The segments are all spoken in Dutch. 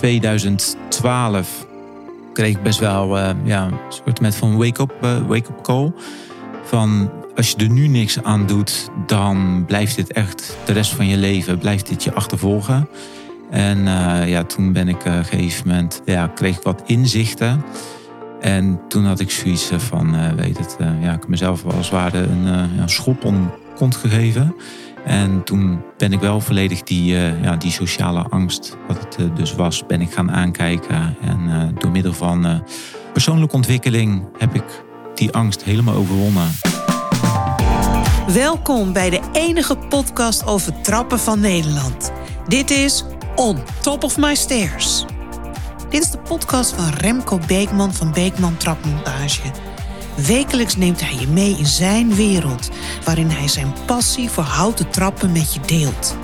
2012 kreeg ik best wel uh, ja, een soort met van wake-up wake up call. Van als je er nu niks aan doet, dan blijft dit echt de rest van je leven, blijft dit je achtervolgen. En ja, toen ben ik op een gegeven moment, ja, kreeg ik wat inzichten. En toen had ik zoiets van, weet het, ja, ik mezelf wel als ware een, een schop om kont gegeven. En toen ben ik wel volledig die, uh, ja, die sociale angst, wat het uh, dus was, ben ik gaan aankijken. En uh, door middel van persoonlijke ontwikkeling heb ik die angst helemaal overwonnen. Welkom bij de enige podcast over trappen van Nederland. Dit is On Top of My Stairs. Dit is de podcast van Remco Beekman van Beekman Trapmontage. Wekelijks neemt hij je mee in zijn wereld, waarin hij zijn passie voor houten trappen met je deelt.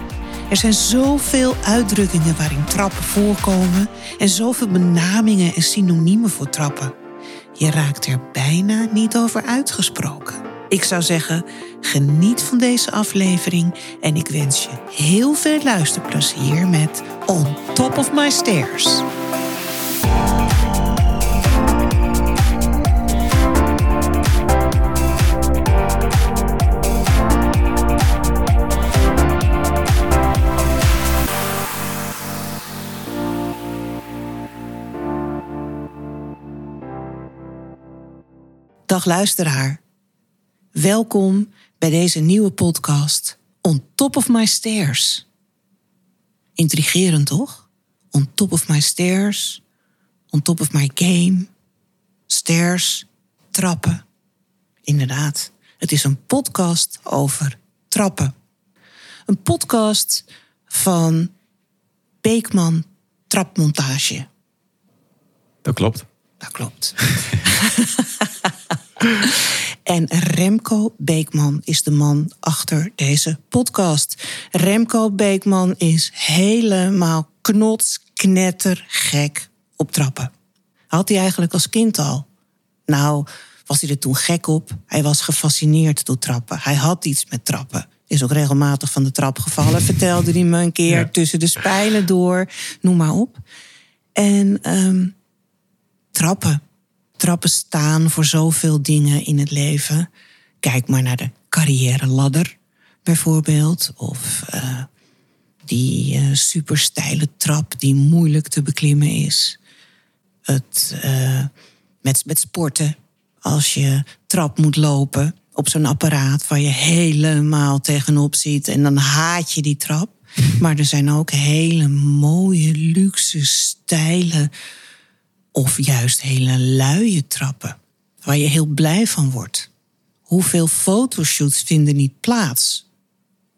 Er zijn zoveel uitdrukkingen waarin trappen voorkomen en zoveel benamingen en synoniemen voor trappen. Je raakt er bijna niet over uitgesproken. Ik zou zeggen, geniet van deze aflevering en ik wens je heel veel luisterplezier met On Top of My Stairs. Dag luisteraar. Welkom bij deze nieuwe podcast On Top of My Stairs. Intrigerend toch? On Top of My Stairs, On Top of My Game, Stairs, trappen. Inderdaad, het is een podcast over trappen. Een podcast van Beekman Trapmontage. Dat klopt. Dat klopt. En Remco Beekman is de man achter deze podcast. Remco Beekman is helemaal knots, knetter, gek op trappen. Had hij eigenlijk als kind al? Nou, was hij er toen gek op? Hij was gefascineerd door trappen. Hij had iets met trappen. Is ook regelmatig van de trap gevallen, vertelde hij me een keer. Tussen de spijlen door, noem maar op. En um, trappen trappen staan voor zoveel dingen in het leven. Kijk maar naar de carrière ladder bijvoorbeeld. Of uh, die uh, supersteile trap die moeilijk te beklimmen is. Het, uh, met, met sporten, als je trap moet lopen op zo'n apparaat waar je helemaal tegenop ziet en dan haat je die trap. Maar er zijn ook hele mooie, luxe, steile of juist hele luie trappen, waar je heel blij van wordt. Hoeveel fotoshoots vinden niet plaats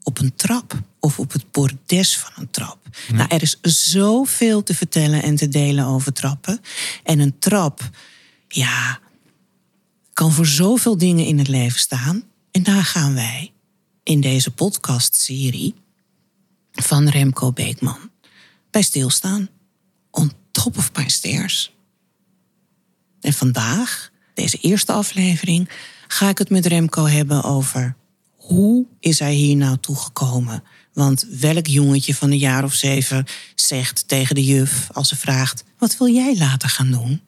op een trap of op het bordes van een trap? Nou, er is zoveel te vertellen en te delen over trappen. En een trap, ja, kan voor zoveel dingen in het leven staan. En daar gaan wij in deze podcastserie van Remco Beekman bij stilstaan. On top of my stairs. En vandaag, deze eerste aflevering, ga ik het met Remco hebben over hoe is hij hier nou toegekomen? Want welk jongetje van een jaar of zeven zegt tegen de juf als ze vraagt: Wat wil jij later gaan doen?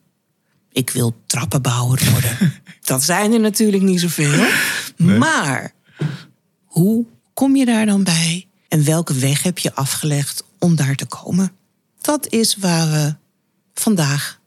Ik wil trappenbouwer worden. Dat zijn er natuurlijk niet zoveel. Maar hoe kom je daar dan bij? En welke weg heb je afgelegd om daar te komen? Dat is waar we vandaag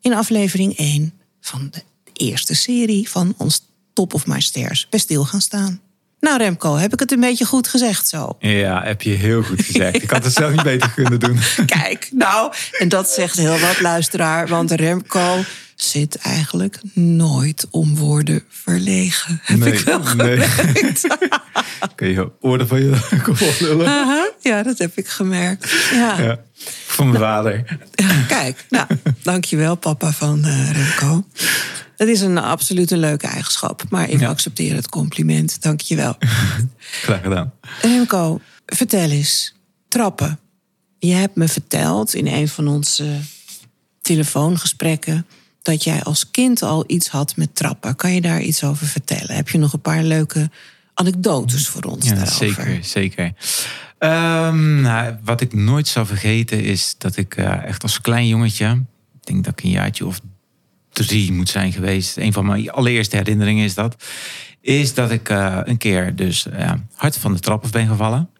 in aflevering 1 van de eerste serie van ons Top of My Stairs bij stil gaan staan. Nou Remco, heb ik het een beetje goed gezegd zo? Ja, heb je heel goed gezegd. Ik had het zelf niet beter kunnen doen. Kijk, nou, en dat zegt heel wat luisteraar, want Remco zit eigenlijk nooit om woorden verlegen. Heb nee, ik wel gemerkt. Nee. Kun je woorden van je lullen? ja, dat heb ik gemerkt. Ja. ja van mijn vader. Kijk, nou, dankjewel papa van uh, Remco. Het is een absoluut een leuke eigenschap, maar ik accepteer het compliment. Dankjewel. Graag gedaan. Remco, vertel eens. Trappen. Je hebt me verteld in een van onze telefoongesprekken dat jij als kind al iets had met trappen. Kan je daar iets over vertellen? Heb je nog een paar leuke anekdotes voor ons ja, daarover? Zeker, zeker. Ehm, nou, wat ik nooit zal vergeten is dat ik eh, echt als klein jongetje, ik denk dat ik een jaartje of drie moet zijn geweest. Een van mijn allereerste herinneringen is dat. Is dat ik eh, een keer dus ja, hard van de trap af ben gevallen.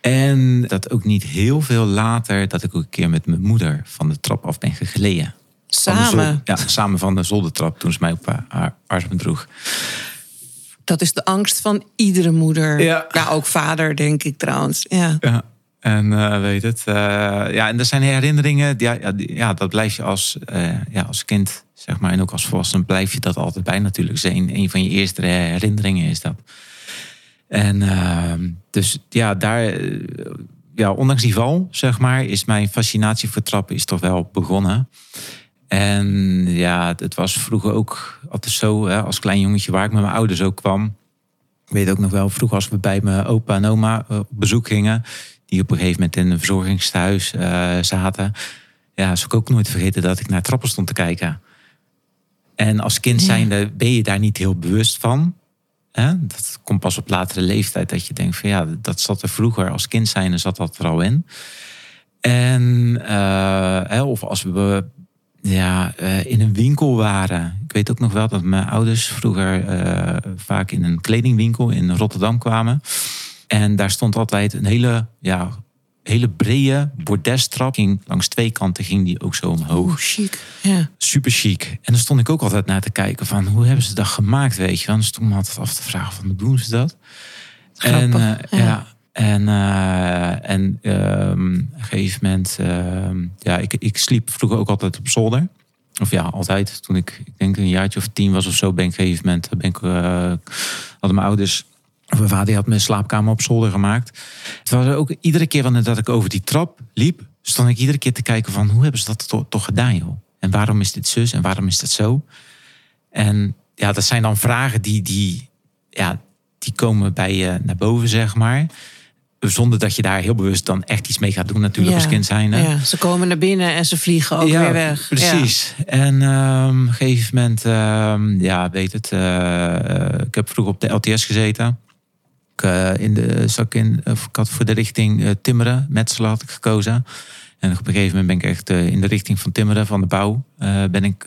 En dat ook niet heel veel later dat ik ook een keer met mijn moeder van de trap af ben gegleden. Samen. ja, samen van de zoldertrap toen ze mij op haar arm droeg. Dat is de angst van iedere moeder. Ja. ook vader, denk ik trouwens. Ja. Ja. En eh, weet het. eh, ja, en dat zijn herinneringen. Ja, ja, die- ja dat blijf je als, eh, ja, als kind, zeg maar. En ook als volwassene blijf je dat altijd bij natuurlijk. Dus een, van je eerste herinneringen is dat. En ehm, dus ja, daar. Ja, ondanks die val, zeg maar, is mijn fascinatie voor trappen is toch wel begonnen. En ja, het was vroeger ook altijd zo, hè, als klein jongetje waar ik met mijn ouders ook kwam. Ik weet ook nog wel, vroeger als we bij mijn opa en oma eh, op bezoek gingen, die op een gegeven moment in een verzorgingstehuis eh, zaten. Ja, zou ik ook nooit vergeten dat ik naar trappen stond te kijken. En als kind zijnde ben je daar niet heel bewust van. Hè? Dat komt pas op latere leeftijd dat je denkt van ja, dat zat er vroeger als kind zijnde zat dat er al in. En eh, hè, of als we ja, eh, in een winkel waren. Ik weet ook nog wel dat mijn ouders vroeger eh, vaak in een kledingwinkel in Rotterdam kwamen. En daar stond altijd een hele, ja, hele brede bordestrap. Ging, langs twee kanten ging die ook zo omhoog. Oeh, chic. Ja. Super chic. En dan stond ik ook altijd naar te kijken van hoe hebben ze dat gemaakt, weet je. Dan stond me altijd af te vragen van hoe doen ze dat? Grappig, En, ja. ja. En, eh, en ehm, op een gegeven moment, ehm, ja, ik, ik sliep vroeger ook altijd op zolder. Of ja, altijd. Toen ik, ik denk een jaartje of tien was of zo, ben ik op een gegeven moment, ben ik, eh, hadden mijn ouders, mijn vader had mijn slaapkamer op zolder gemaakt. Het was ook iedere keer dat ik over die trap liep, stond ik iedere keer te kijken van hoe hebben ze dat toch, toch gedaan, joh? En waarom is dit zus en waarom is dat zo? En ja, dat zijn dan vragen die, die, ja, die komen bij je naar boven, zeg maar. Zonder dat je daar heel bewust dan echt iets mee gaat doen, natuurlijk, Ja. als kind zijn. ja. Ze komen naar binnen en ze vliegen ook weer weg. Precies. En ehm, op een gegeven moment, ehm, ja, weet het. eh, ik heb vroeger op de LTS gezeten. Ik, eh, in de, zat ik, in, of ik had voor de richting eh, timmeren, metselen had ik gekozen. En op een gegeven moment ben ik echt in de richting van timmeren, van de bouw, ben ik,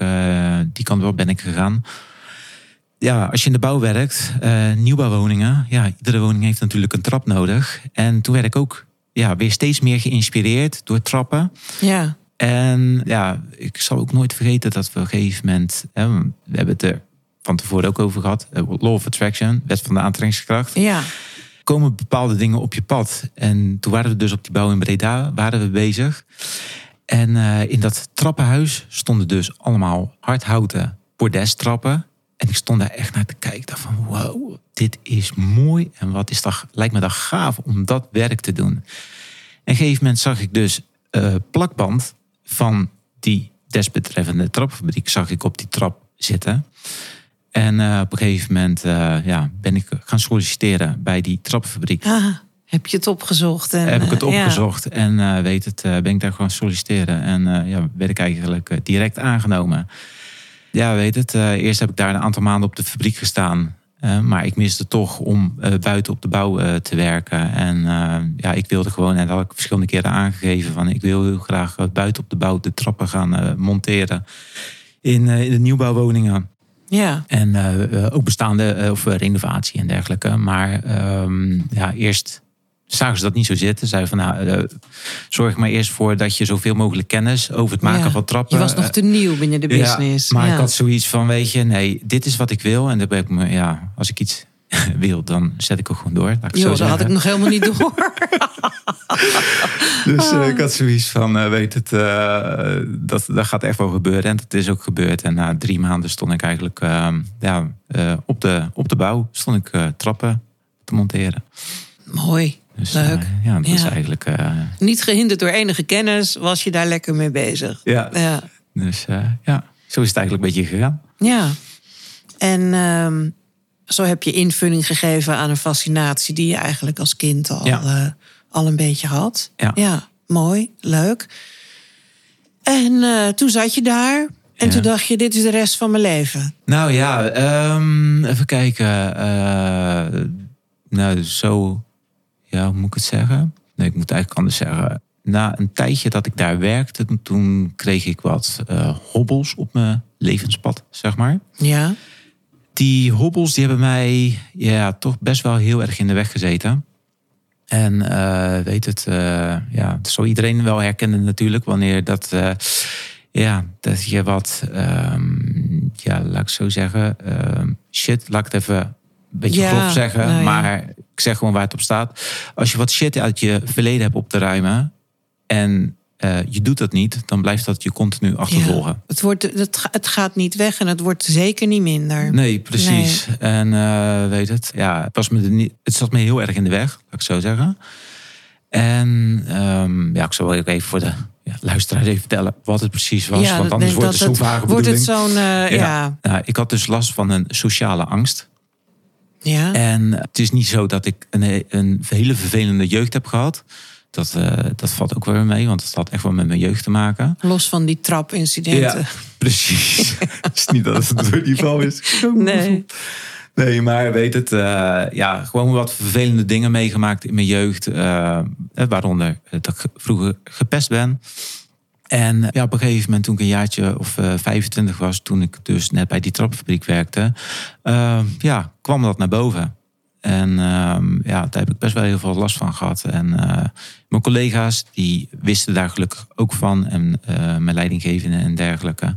die kant op ben ik gegaan. Ja, als je in de bouw werkt, eh, nieuwbouwwoningen, ja, iedere woning heeft natuurlijk een trap nodig. En toen werd ik ook ja, weer steeds meer geïnspireerd door trappen. Ja. ja. En ja, ik zal ook nooit vergeten dat we op een gegeven moment, hè, we hebben het er van tevoren ook over gehad, eh, Law of Attraction, wet van de aantrekkingskracht, Ja. komen bepaalde dingen op je pad. En toen waren we dus op die bouw in Breda, waren we bezig. En eh, in dat trappenhuis stonden dus allemaal hardhouten bordestrappen. En ik stond daar echt naar te kijken. Ik dacht van, wow, dit is mooi. En wat is dat, lijkt me dat gaaf om dat werk te doen. En op een gegeven moment zag ik dus eh, plakband van die desbetreffende trapfabriek zag ik op die trap zitten. En eh, op een gegeven moment eh, ja, ben ik gaan solliciteren bij die trapfabriek. Ah, heb je het opgezocht? En, Heb ik het ja. opgezocht en weet het, ben ik daar gewoon solliciteren. En ja, werd ik eigenlijk direct aangenomen. Ja, weet het, eh, eerst heb ik daar een aantal maanden op de fabriek gestaan. Eh, maar ik miste toch om eh, buiten op de bouw te werken. En ja, ik wilde gewoon, en dat had ik verschillende keren aangegeven, van ik wil heel graag buiten op de bouw de trappen gaan monteren. In, in de nieuwbouwwoningen. Ja. En ook bestaande of renovatie en dergelijke. Maar ehm, ja, eerst zagen ze dat niet zo zitten. Zeiden van nou, eh, zorg maar eerst voor dat je zoveel mogelijk kennis over het maken Ja. van trappen. Je was nog te nieuw binnen de eh, business. Ja, maar Ja. ik had zoiets van, weet je, nee, dit is wat ik wil. En dan ben ik me, ja, als ik iets wil, dan zet ik ook gewoon door. Laat ik Joh, dat had ik nog helemaal niet door. Dus eh, ik had zoiets van, weet het, dat, dat gaat echt wel gebeuren. En dat is ook gebeurd. En na drie maanden stond ik eigenlijk eh, ja, op, de, op de bouw. Stond ik trappen te monteren. Mooi. Dus, Leuk. eh, ja, dat is Ja. eigenlijk... eh, Niet gehinderd door enige kennis, was je daar lekker mee bezig. ja, Ja. dus eh, ja, zo is het eigenlijk een beetje gegaan. Ja. En ehm, zo heb je invulling gegeven aan een fascinatie die je eigenlijk als kind al, Ja. al een beetje had. Ja. mooi, leuk. En toen zat je daar en Ja. toen dacht je, dit is de rest van mijn leven. Nou ja, ehm, even kijken. nou, zo ja, hoe moet ik het zeggen? Nee, ik moet eigenlijk anders zeggen. Na een tijdje dat ik daar werkte, toen kreeg ik wat uh, hobbels op mijn levenspad, zeg maar. Ja. Die hobbels die hebben mij ja, toch best wel heel erg in de weg gezeten. En uh, weet het, uh, ja, dat zal iedereen wel herkennen natuurlijk, wanneer dat, uh, ja, dat je wat, um, ja, laat ik zo zeggen, shit, laat ik het even een beetje ja, grof zeggen, nou ja. maar ik zeg gewoon waar het op staat. Als je wat shit uit je verleden hebt op te ruimen en uh, je doet dat niet, dan blijft dat je continu achtervolgen. Ja, het, wordt, het, het gaat niet weg en het wordt zeker niet minder. Nee, precies. Nee. En uh, weet het, ja, het, was me het zat me heel erg in de weg, laat ik zo zeggen. En um, ja, ik zal even voor de ja, luisteraar even vertellen wat het precies was. Ja, want anders wordt het zo'n vage Wordt het zo'n, uh, ja. ja. Nou, ik had dus last van een sociale angst. Ja. En het is niet zo dat ik een, een hele vervelende jeugd heb gehad. Dat, uh, dat valt ook weer mee, want het had echt wel met mijn jeugd te maken. Los van die trapincidenten. Ja, precies. het is niet dat het door die val is. Nee. Nee, maar weet het, uh, ja, gewoon wat vervelende dingen meegemaakt in mijn jeugd. Uh, waaronder dat ik vroeger gepest ben. En ja, op een gegeven moment, toen ik een jaartje of uh, 25 was, toen ik dus net bij die trapfabriek werkte, ja, kwam dat naar boven. En uh, ja, daar heb ik best wel heel veel last van gehad. En uh, mijn collega's, die wisten daar gelukkig ook van. En uh, mijn leidinggevende en dergelijke.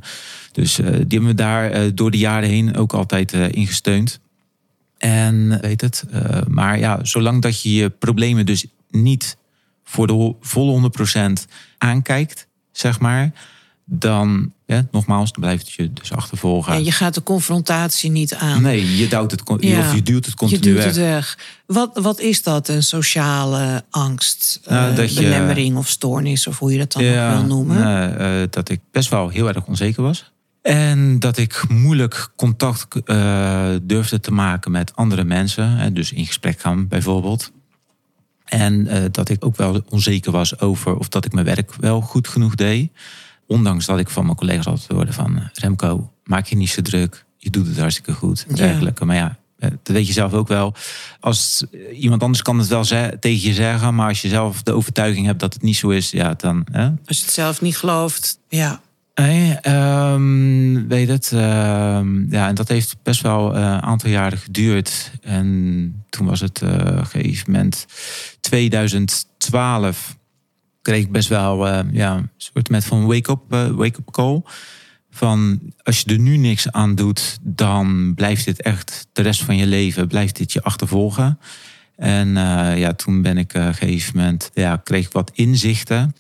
Dus uh, die hebben me daar door de jaren heen ook altijd in gesteund. En weet het, maar ja, zolang dat je je problemen dus niet voor de volle 100% aankijkt, zeg maar dan, ja, nogmaals, dan blijft het je dus achtervolgen. Ja, je gaat de confrontatie niet aan. Nee, je, duwt het, ja, of je duwt het continu je duwt weg. Het weg. Wat, wat is dat, een sociale angst, nou, uh, belemmering of stoornis, of hoe je dat dan ook wil noemen? Nou, uh, dat ik best wel heel erg onzeker was. En dat ik moeilijk contact uh, durfde te maken met andere mensen. Dus in gesprek gaan bijvoorbeeld. En dat ik ook wel onzeker was over of dat ik mijn werk wel goed genoeg deed. Ondanks dat ik van mijn collega's altijd hoorde van... Remco, maak je niet zo druk. Je doet het hartstikke goed. En dergelijke. Maar ja, dat weet je zelf ook wel. Als iemand anders kan het wel tegen je zeggen... maar als je zelf de overtuiging hebt dat het niet zo is... ja, dan... Hè? Als je het zelf niet gelooft, ja. Nee, um, weet het. Um, ja, en dat heeft best wel een uh, aantal jaren geduurd. En toen was het gegeven moment 2012 kreeg ik best wel uh, ja, een soort met van wake-up uh, wake up call. Van als je er nu niks aan doet, dan blijft dit echt de rest van je leven, blijft dit je achtervolgen. En ja, toen ben ik een gegeven moment, ja, kreeg ik wat inzichten.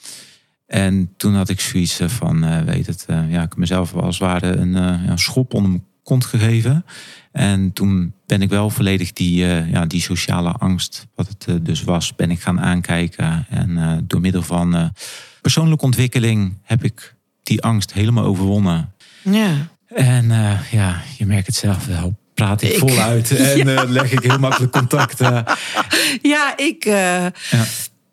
En toen had ik zoiets van, weet het, ja, ik mezelf als het ware een schop onder mijn kont gegeven. En toen ben ik wel volledig die, uh, ja, die sociale angst, wat het uh, dus was, ben ik gaan aankijken. En uh, door middel van persoonlijke ontwikkeling heb ik die angst helemaal overwonnen. Ja. En ja, je merkt het zelf wel. Praat ik, ik voluit en ja. leg ik heel makkelijk contact. ja, ik. Ja.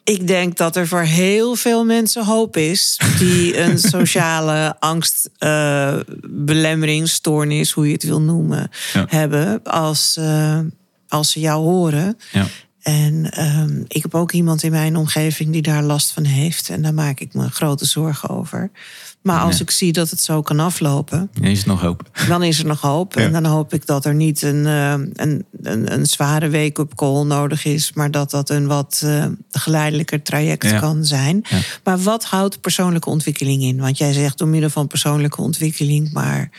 Ik denk dat er voor heel veel mensen hoop is die een sociale angst, uh, belemmering, stoornis, hoe je het wil noemen, ja. hebben als, uh, als ze jou horen. Ja. En um, ik heb ook iemand in mijn omgeving die daar last van heeft. En daar maak ik me grote zorgen over. Maar als ja. ik zie dat het zo kan aflopen. Dan is er nog hoop. Dan is er nog hoop. Ja. En dan hoop ik dat er niet een, een, een, een zware wake-up call nodig is. Maar dat dat een wat uh, geleidelijker traject ja. kan zijn. Maar wat houdt persoonlijke ontwikkeling in? Want jij zegt door middel van persoonlijke ontwikkeling. Maar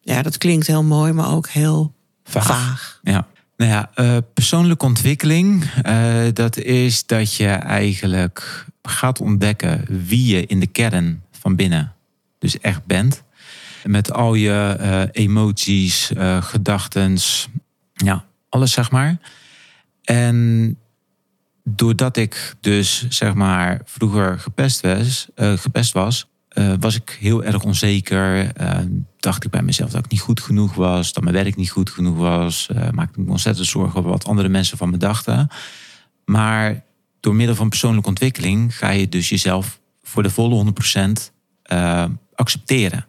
ja, dat klinkt heel mooi, maar ook heel vaag. vaag. Ja. Nou ja, uh, persoonlijke ontwikkeling, uh, dat is dat je eigenlijk gaat ontdekken wie je in de kern van binnen dus echt bent. Met al je uh, emoties, gedachten, ja, alles zeg maar. En doordat ik dus zeg maar vroeger gepest was, gepest was uh, was ik heel erg onzeker. Uh, dacht ik bij mezelf dat ik niet goed genoeg was, dat mijn werk niet goed genoeg was. Uh, maakte me ontzettend zorgen over wat andere mensen van me dachten. Maar door middel van persoonlijke ontwikkeling ga je dus jezelf voor de volle 100% accepteren.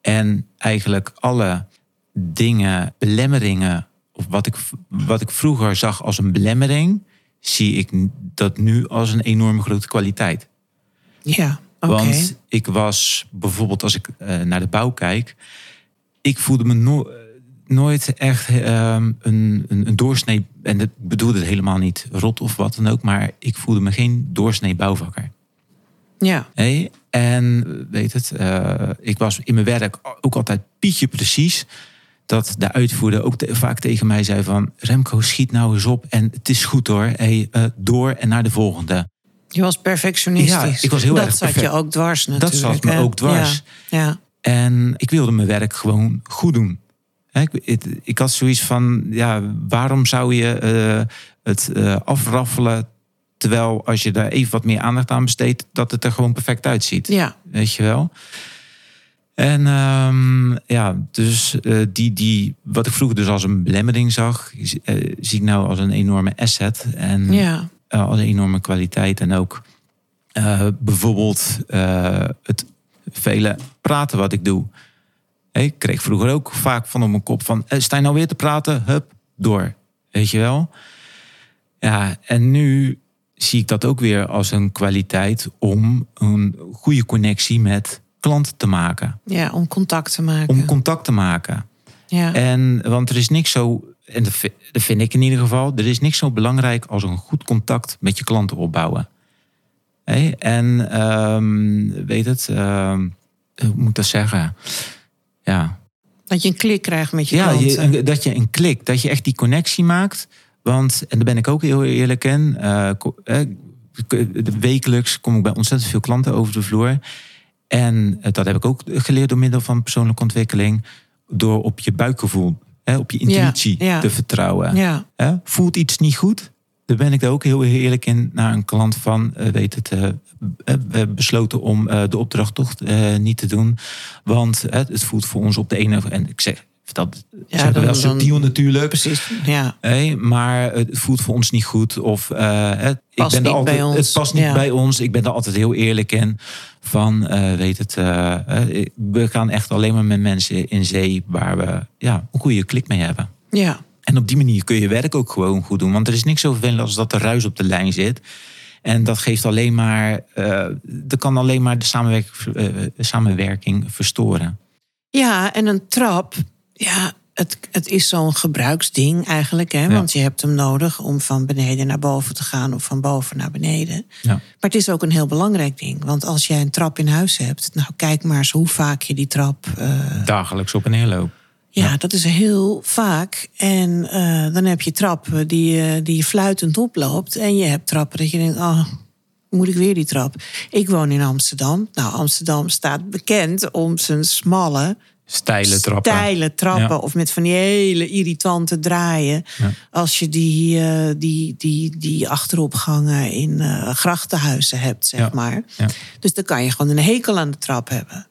En eigenlijk alle dingen, belemmeringen, of wat ik, wat ik vroeger zag als een belemmering, zie ik dat nu als een enorme grote kwaliteit. Ja, Want ik was bijvoorbeeld, als ik eh, naar de bouw kijk, ik voelde me no- nooit echt ehm, een, een, een doorsnee. En dat bedoelde het helemaal niet rot of wat dan ook, maar ik voelde me geen doorsnee bouwvakker. Ja, Hey, en eh, weet het, eh, ik was in mijn werk ook altijd pietje precies. Dat de uitvoerder ook te- vaak tegen mij zei van... Remco, schiet nou eens op en het is goed hoor. Hey, eh, door en naar de volgende. Je was perfectionistisch. Ja, ik was heel dat erg zat je ook dwars natuurlijk. zat me hè? ook dwars. Ja, ja. En ik wilde mijn werk gewoon goed doen. Ik, ik had zoiets van, ja, waarom zou je eh, het eh, afraffelen... terwijl als je daar even wat meer aandacht aan besteedt... dat het er gewoon perfect uitziet. ja. Weet je wel? En ehm, ja, dus eh, die, die, wat ik vroeger dus als een belemmering zag, zie ik nou als een enorme asset. En ja. Eh, als enorme kwaliteit. En ook eh, bijvoorbeeld eh, het vele praten wat ik doe. Ik kreeg vroeger ook vaak van op mijn kop van... sta je nou weer te praten? Hup, door. Weet je wel? Ja, en nu zie ik dat ook weer als een kwaliteit... om een goede connectie met klanten te maken. ja, om contact te maken. Om contact te maken. ja. En, want er is niks zo, en dat vi- dat vind ik in ieder geval, er is niks zo belangrijk als een goed contact met je klanten opbouwen. En ehm, weet het, ehm, hoe moet ik dat zeggen? Ja, Dat je een klik krijgt met je ja klanten. je, dat je een klik, dat je echt die connectie maakt. Want, en daar ben ik ook heel eerlijk in, de- wekelijks kom ik bij ontzettend veel klanten over de vloer. En eh, dat heb ik ook geleerd door middel van persoonlijke ontwikkeling. Door op je buikgevoel, hè, op je intuïtie ja. te vertrouwen. ja, Hè? Voelt iets niet goed? Daar ben ik er ook heel eerlijk in naar een klant van. eh, weet het, eh, eh, we hebben besloten om de opdracht toch niet te doen. Want het voelt voor ons op de ene. En ik zeg dat Ja, dan- wel subtiel natuurlijk. precies. Ja, maar het voelt voor ons niet goed. Of eh, het, ik Past ben er niet altijd, bij ons. Het past niet Ja. bij ons. Ik ben er altijd heel eerlijk in. Van, eh, weet het, eh, eh, we gaan echt alleen maar met mensen in zee waar we ja, een goede klik mee hebben. ja, En op die manier kun je werk ook gewoon goed doen. Want er is niks zo vervelend als dat er ruis op de lijn zit. En dat geeft alleen maar, eh dat kan alleen maar de samenwerking, eh, samenwerking verstoren. ja, en een trap, ja, het, het is zo'n gebruiksding eigenlijk. Hè? Want je hebt hem nodig om van beneden naar boven te gaan of van boven naar beneden. Ja. Maar het is ook een heel belangrijk ding. Want als jij een trap in huis hebt, nou kijk maar eens hoe vaak je die trap. eh, Dagelijks op en neer lopen. ja, dat is heel vaak. En eh, dan heb je trappen die, eh, die je fluitend oploopt. En je hebt trappen dat je denkt, oh, moet ik weer die trap? Ik woon in Amsterdam. Nou, Amsterdam staat bekend om zijn smalle, Steile trappen. steile trappen. Ja. Of met van die hele irritante draaien. Ja. Als je die, eh, die, die, die achteropgangen in eh, grachtenhuizen hebt, zeg Ja. maar. Dus dan kan je gewoon een hekel aan de trap hebben.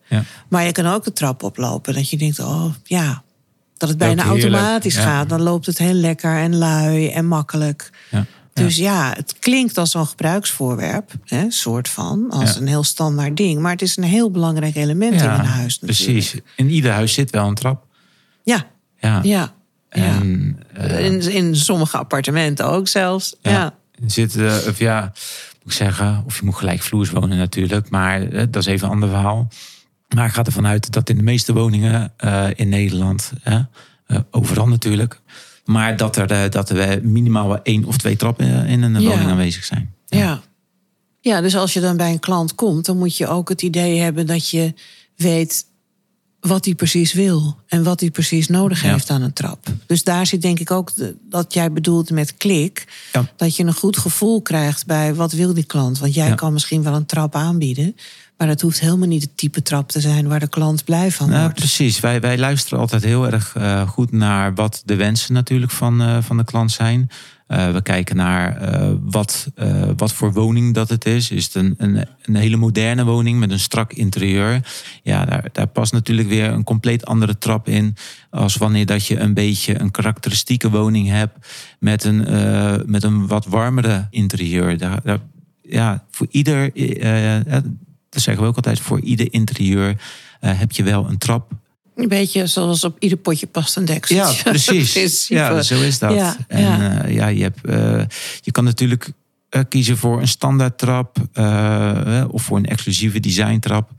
Maar je kan ook de trap oplopen. Dat je denkt, oh ja, dat het bijna automatisch gaat. Dan loopt het heel lekker en lui en makkelijk. Ja. Dus ja, het klinkt als zo'n gebruiksvoorwerp, hè, soort van, als een heel standaard ding. Maar het is een heel belangrijk element in een huis. Natuurlijk. precies. In ieder huis zit wel een trap. Ja, Ja. ja. En, eh, in, in sommige appartementen ook zelfs. Ja. Zit, eh, of ja, moet ik zeggen, of je moet gelijk vloers wonen natuurlijk, maar eh, dat is even een ander verhaal. Maar ik ga ervan uit dat in de meeste woningen in Nederland, overal natuurlijk, maar dat er, eh, dat er minimaal wel één of twee trappen in een Ja. woning aanwezig zijn. Ja. ja, dus als je dan bij een klant komt, dan moet je ook het idee hebben dat je weet wat hij precies wil en wat hij precies nodig Ja. heeft aan een trap. Dus daar zit denk ik ook de- dat jij bedoelt met klik, Ja. dat je een goed gevoel krijgt bij wat wil die klant. Want jij Ja. kan misschien wel een trap aanbieden, maar het hoeft helemaal niet het type trap te zijn waar de klant blij van Nou, wordt. precies. Wij, wij luisteren altijd heel erg eh, goed naar wat de wensen natuurlijk van, eh, van de klant zijn. Eh, we kijken naar wat, wat voor woning dat het is. Is het een, een, een hele moderne woning met een strak interieur? Ja, daar, daar past natuurlijk weer een compleet andere trap in. Als wanneer dat je een beetje een karakteristieke woning hebt met een, met een wat warmere interieur. Daar, daar, ja, voor ieder, eh, dat zeggen we ook altijd, voor ieder interieur eh, heb je wel een trap Een beetje zoals op ieder potje past een deksel. Ja, precies. Ja, zo is dat. Ja, en ja. eh, ja, je, hebt, eh, je kan natuurlijk kiezen voor een standaard trap of voor een exclusieve design trap.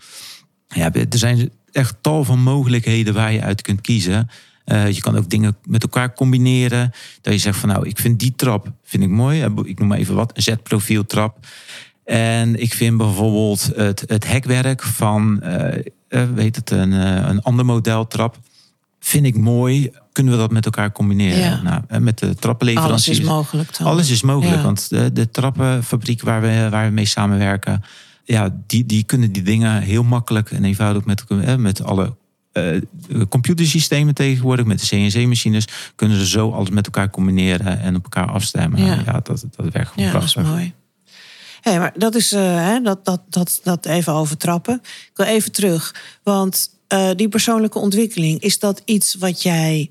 Ja, er zijn echt tal van mogelijkheden waar je uit kunt kiezen. Je kan ook dingen met elkaar combineren. Dat je zegt van nou, ik vind die trap vind ik mooi. Ik noem maar even wat, een Z-profiel trap. En ik vind bijvoorbeeld het, het hekwerk van, eh, eh, weet het, een, eh, een ander model trap. Vind ik mooi. Kunnen we dat met elkaar combineren? Ja. Nou, met de trappenleveranciers. Alles is mogelijk dan. Alles is mogelijk, Ja. want de, de trappenfabriek waar we, waar we mee samenwerken, ja, die, die kunnen die dingen heel makkelijk en eenvoudig met, met alle computersystemen tegenwoordig, met de CNC-machines, kunnen ze zo alles met elkaar combineren en op elkaar afstemmen. Ja. Ja, dat, dat werkt gewoon Ja, dat is prachtig. mooi. Hé, maar dat is hè, dat, dat, dat, dat even over trappen. Ik wil even terug. Want eh, die persoonlijke ontwikkeling, is dat iets wat jij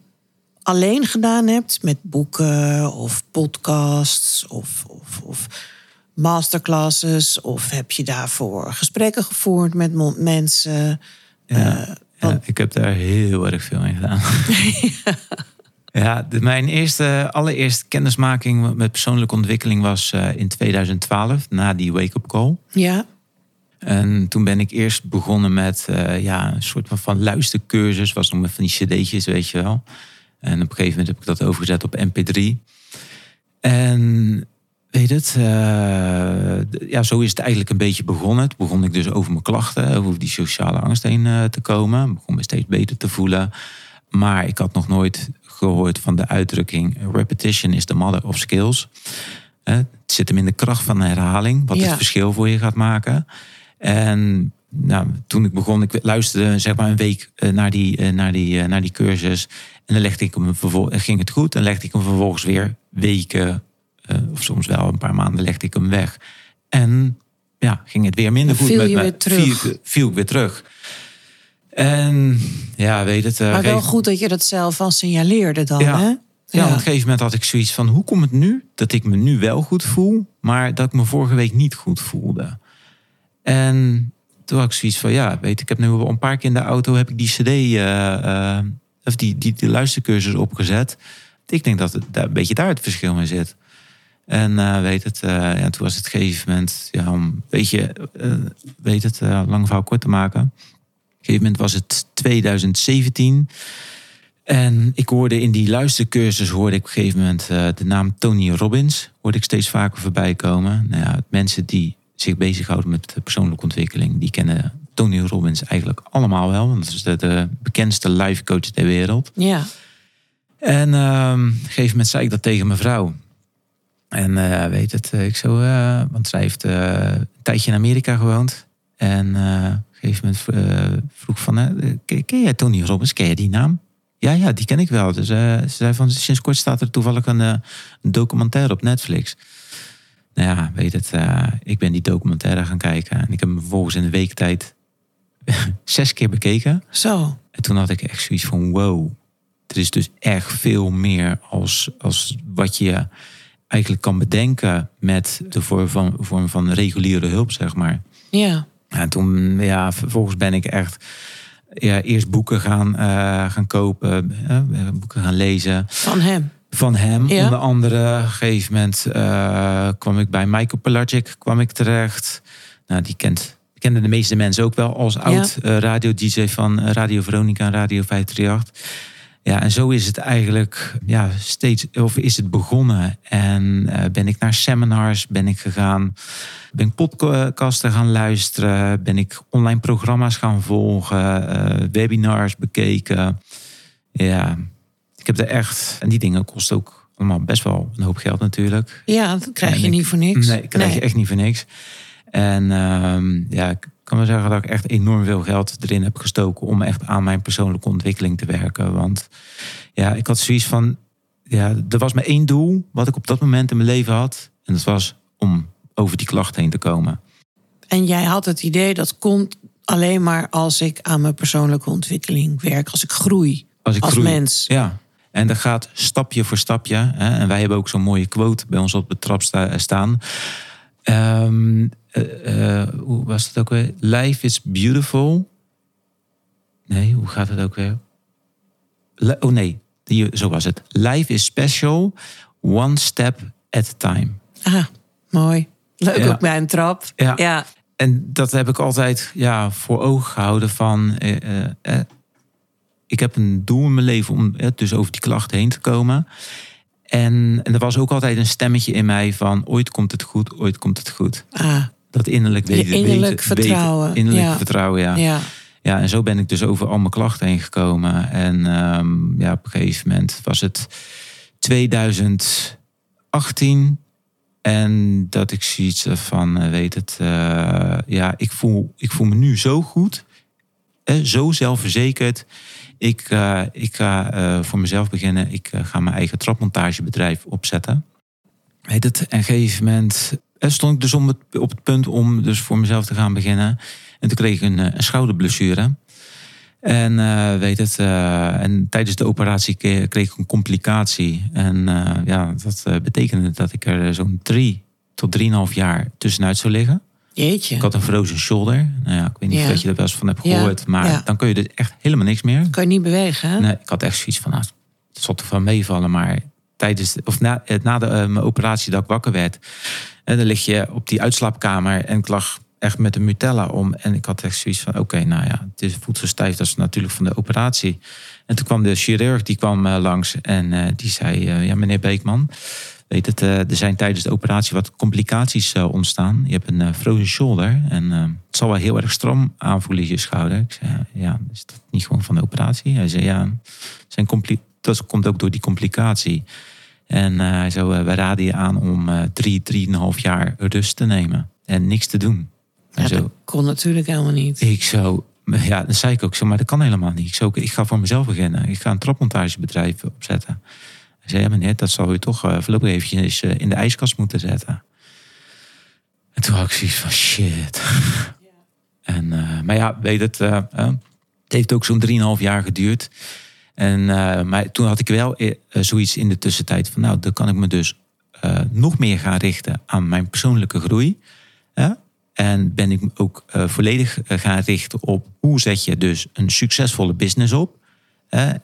alleen gedaan hebt met boeken of podcasts of, of, of masterclasses? Of heb je daarvoor gesprekken gevoerd met mensen? Ja, Eh, ja, ik heb daar heel erg veel in gedaan. ja, de, mijn eerste, allereerste kennismaking met persoonlijke ontwikkeling was eh, in 2012, na die wake-up call. Ja, En toen ben ik eerst begonnen met eh, ja, een soort van, van luistercursus. Was nog met van die cd'tjes, weet je wel. En op een gegeven moment heb ik dat overgezet op mp3. En weet het, eh, ja, zo is het eigenlijk een beetje begonnen. Toen begon ik dus over mijn klachten, over die sociale angst heen te komen. Ik begon me steeds beter te voelen. Maar ik had nog nooit gehoord van de uitdrukking... repetition is the mother of skills. Het zit hem in de kracht van herhaling, wat Ja. het verschil voor je gaat maken. En nou, toen ik begon, ik luisterde zeg maar een week eh, naar die, eh, naar die, eh, naar die cursus. En dan legde ik hem vervolgens, ging het goed. En legde ik hem vervolgens weer weken, of soms wel een paar maanden, legde ik hem weg. En ja, ging het weer minder goed viel met me. weer terug. Viel, viel ik weer terug. En ja, weet het. eh, maar wel geef- goed dat je dat zelf al signaleerde dan, Ja. hè? ja, op een gegeven moment had ik zoiets van: hoe komt het nu dat ik me nu wel goed voel, maar dat ik me vorige week niet goed voelde? En toen had ik zoiets van: ja, weet ik heb nu al een paar keer in de auto heb ik die CD, eh, eh, of die, die, die luistercursus opgezet. Ik denk dat het daar een beetje daar het verschil in zit. En weet het, ja, toen was het gegeven moment, ja, om een beetje, weet het, lang verhaal kort te maken. Gegeven moment was het 2017. En ik hoorde in die luistercursus hoorde ik op een gegeven moment eh, de naam Tony Robbins hoorde ik steeds vaker voorbij komen. Nou ja, mensen die zich bezighouden met persoonlijke ontwikkeling, die kennen Tony Robbins eigenlijk allemaal wel. Want dat is de, de bekendste life coach ter wereld. Ja, En ehm, op een gegeven moment zei ik dat tegen mijn vrouw. En eh, weet het, eh, ik zo, want zij heeft een tijdje in Amerika gewoond. En een gegeven moment eh, vroeg van, eh, ken, jij Tony Robbins? Ken je die naam? Ja, ja, die ken ik wel. Dus eh, ze zei van, sinds kort staat er toevallig een, documentaire op Netflix. Nou ja, weet het, ik ben die documentaire gaan kijken. En ik heb hem vervolgens in een week tijd zes keer bekeken. zo. En toen had ik echt zoiets van wow. Er is dus echt veel meer als, als wat je eigenlijk kan bedenken met de vorm van, vorm van reguliere hulp, zeg maar. Ja, En toen, ja, vervolgens ben ik echt ja, eerst boeken gaan, eh, gaan kopen, eh, boeken gaan lezen van hem. van hem. Ja. Onder andere, op een gegeven moment eh, kwam ik bij Michael Pelagic kwam ik terecht. Nou, die kent, kenden de meeste mensen ook wel als oud eh, radio-dj van Radio Veronica en Radio 538. Ja, en zo is het eigenlijk ja, steeds, of is het begonnen. En eh, ben ik naar seminars ben ik gegaan. Ben ik podcasten gaan luisteren. Ben ik online programma's gaan volgen. eh, webinars bekeken. Ja, ik heb er echt... En die dingen kosten ook allemaal best wel een hoop geld natuurlijk. Ja, dat krijg En je ik- niet voor niks. Nee, krijg je echt niet voor niks. En ehm, ja, ik kan wel zeggen dat ik echt enorm veel geld erin heb gestoken om echt aan mijn persoonlijke ontwikkeling te werken. Want ja, ik had zoiets van, ja, er was maar één doel wat ik op dat moment in mijn leven had. En dat was om over die klacht heen te komen. En jij had het idee dat komt alleen maar als ik aan mijn persoonlijke ontwikkeling werk, als ik groei Als ik als groei. mens. Ja, en dat gaat stapje voor stapje. Hè? En wij hebben ook zo'n mooie quote bij ons op de trap sta- staan. Ehm, eh, eh, hoe was het ook weer? Life is beautiful. Nee, hoe gaat het ook weer? Le- oh nee, die, zo was het. Life is special, one step at a time. Ah, mooi. Leuk Ja. ook bij een trap. Ja. ja. En dat heb ik altijd ja, voor ogen gehouden van... eh, eh, eh, ik heb een doel in mijn leven om eh, dus over die klachten heen te komen. En, en er was ook altijd een stemmetje in mij van... ooit komt het goed, ooit komt het goed. Ah, Dat innerlijk weten. innerlijk weten, vertrouwen, Weten, innerlijk ja. vertrouwen, ja. ja. Ja, en zo ben ik dus over al mijn klachten heen gekomen. En ehm, ja, op een gegeven moment was het 2018. En dat ik zoiets van, eh, weet het, eh, ja, ik voel, ik voel me nu zo goed. eh, zo zelfverzekerd. Ik, eh, ik ga voor mezelf beginnen. Ik ga mijn eigen trapmontagebedrijf opzetten. Weet het, en op een gegeven moment stond ik dus om het, op het punt om dus voor mezelf te gaan beginnen. En toen kreeg ik een, eh, een schouderblessure. En eh, weet het, eh, en tijdens de operatie kreeg ik een complicatie. En eh, ja, dat eh, betekende dat ik er zo'n drie tot drieënhalf jaar tussenuit zou liggen. Jeetje. Ik had een frozen shoulder. Nou ja, ik weet niet Ja. of je er wel eens van hebt Ja, gehoord. Maar ja. dan kun je dus echt helemaal niks meer. Kan je niet bewegen, hè? Nee, ik had echt zoiets van, nou, het zal toch wel meevallen. Maar tijdens, de- of na, eh, na de, eh, operatie dat ik wakker werd. En dan lig je op die uitslaapkamer en ik lag echt met een Nutella om. En ik had echt zoiets van, oké, nou ja, het is voelt zo stijf. Dat is natuurlijk van de operatie. En toen kwam de chirurg, die kwam eh, langs en die zei, ja meneer Beekman... Weet het, er zijn tijdens de operatie wat complicaties ontstaan. Je hebt een frozen shoulder en het zal wel heel erg stram aanvoelen je schouder. Ik zei, ja, is dat niet gewoon van de operatie? Hij zei, ja, zijn compli- dat komt ook door die complicatie. En eh, hij zei, eh, wij raden je aan om eh, drie, drieënhalf jaar rust te nemen en niks te doen. En Ja, zo, dat kon natuurlijk helemaal niet. ik zo, ja, dan zei ik ook zo, maar dat kan helemaal niet. Ik, zo, ik ga voor mezelf beginnen. Ik ga een trapmontagebedrijf opzetten. Hij zei, ja meneer, dat zal u toch eh, voorlopig eventjes in de ijskast moeten zetten. En toen had ik zoiets van, shit. En, maar ja, weet het, het heeft ook zo'n 3,5 jaar geduurd. En, eh, maar toen had ik wel eh, zoiets in de tussentijd van, nou, dan kan ik me dus eh, nog meer gaan richten aan mijn persoonlijke groei. En ben ik ook eh, volledig eh, gaan richten op hoe zet je dus een succesvolle business op.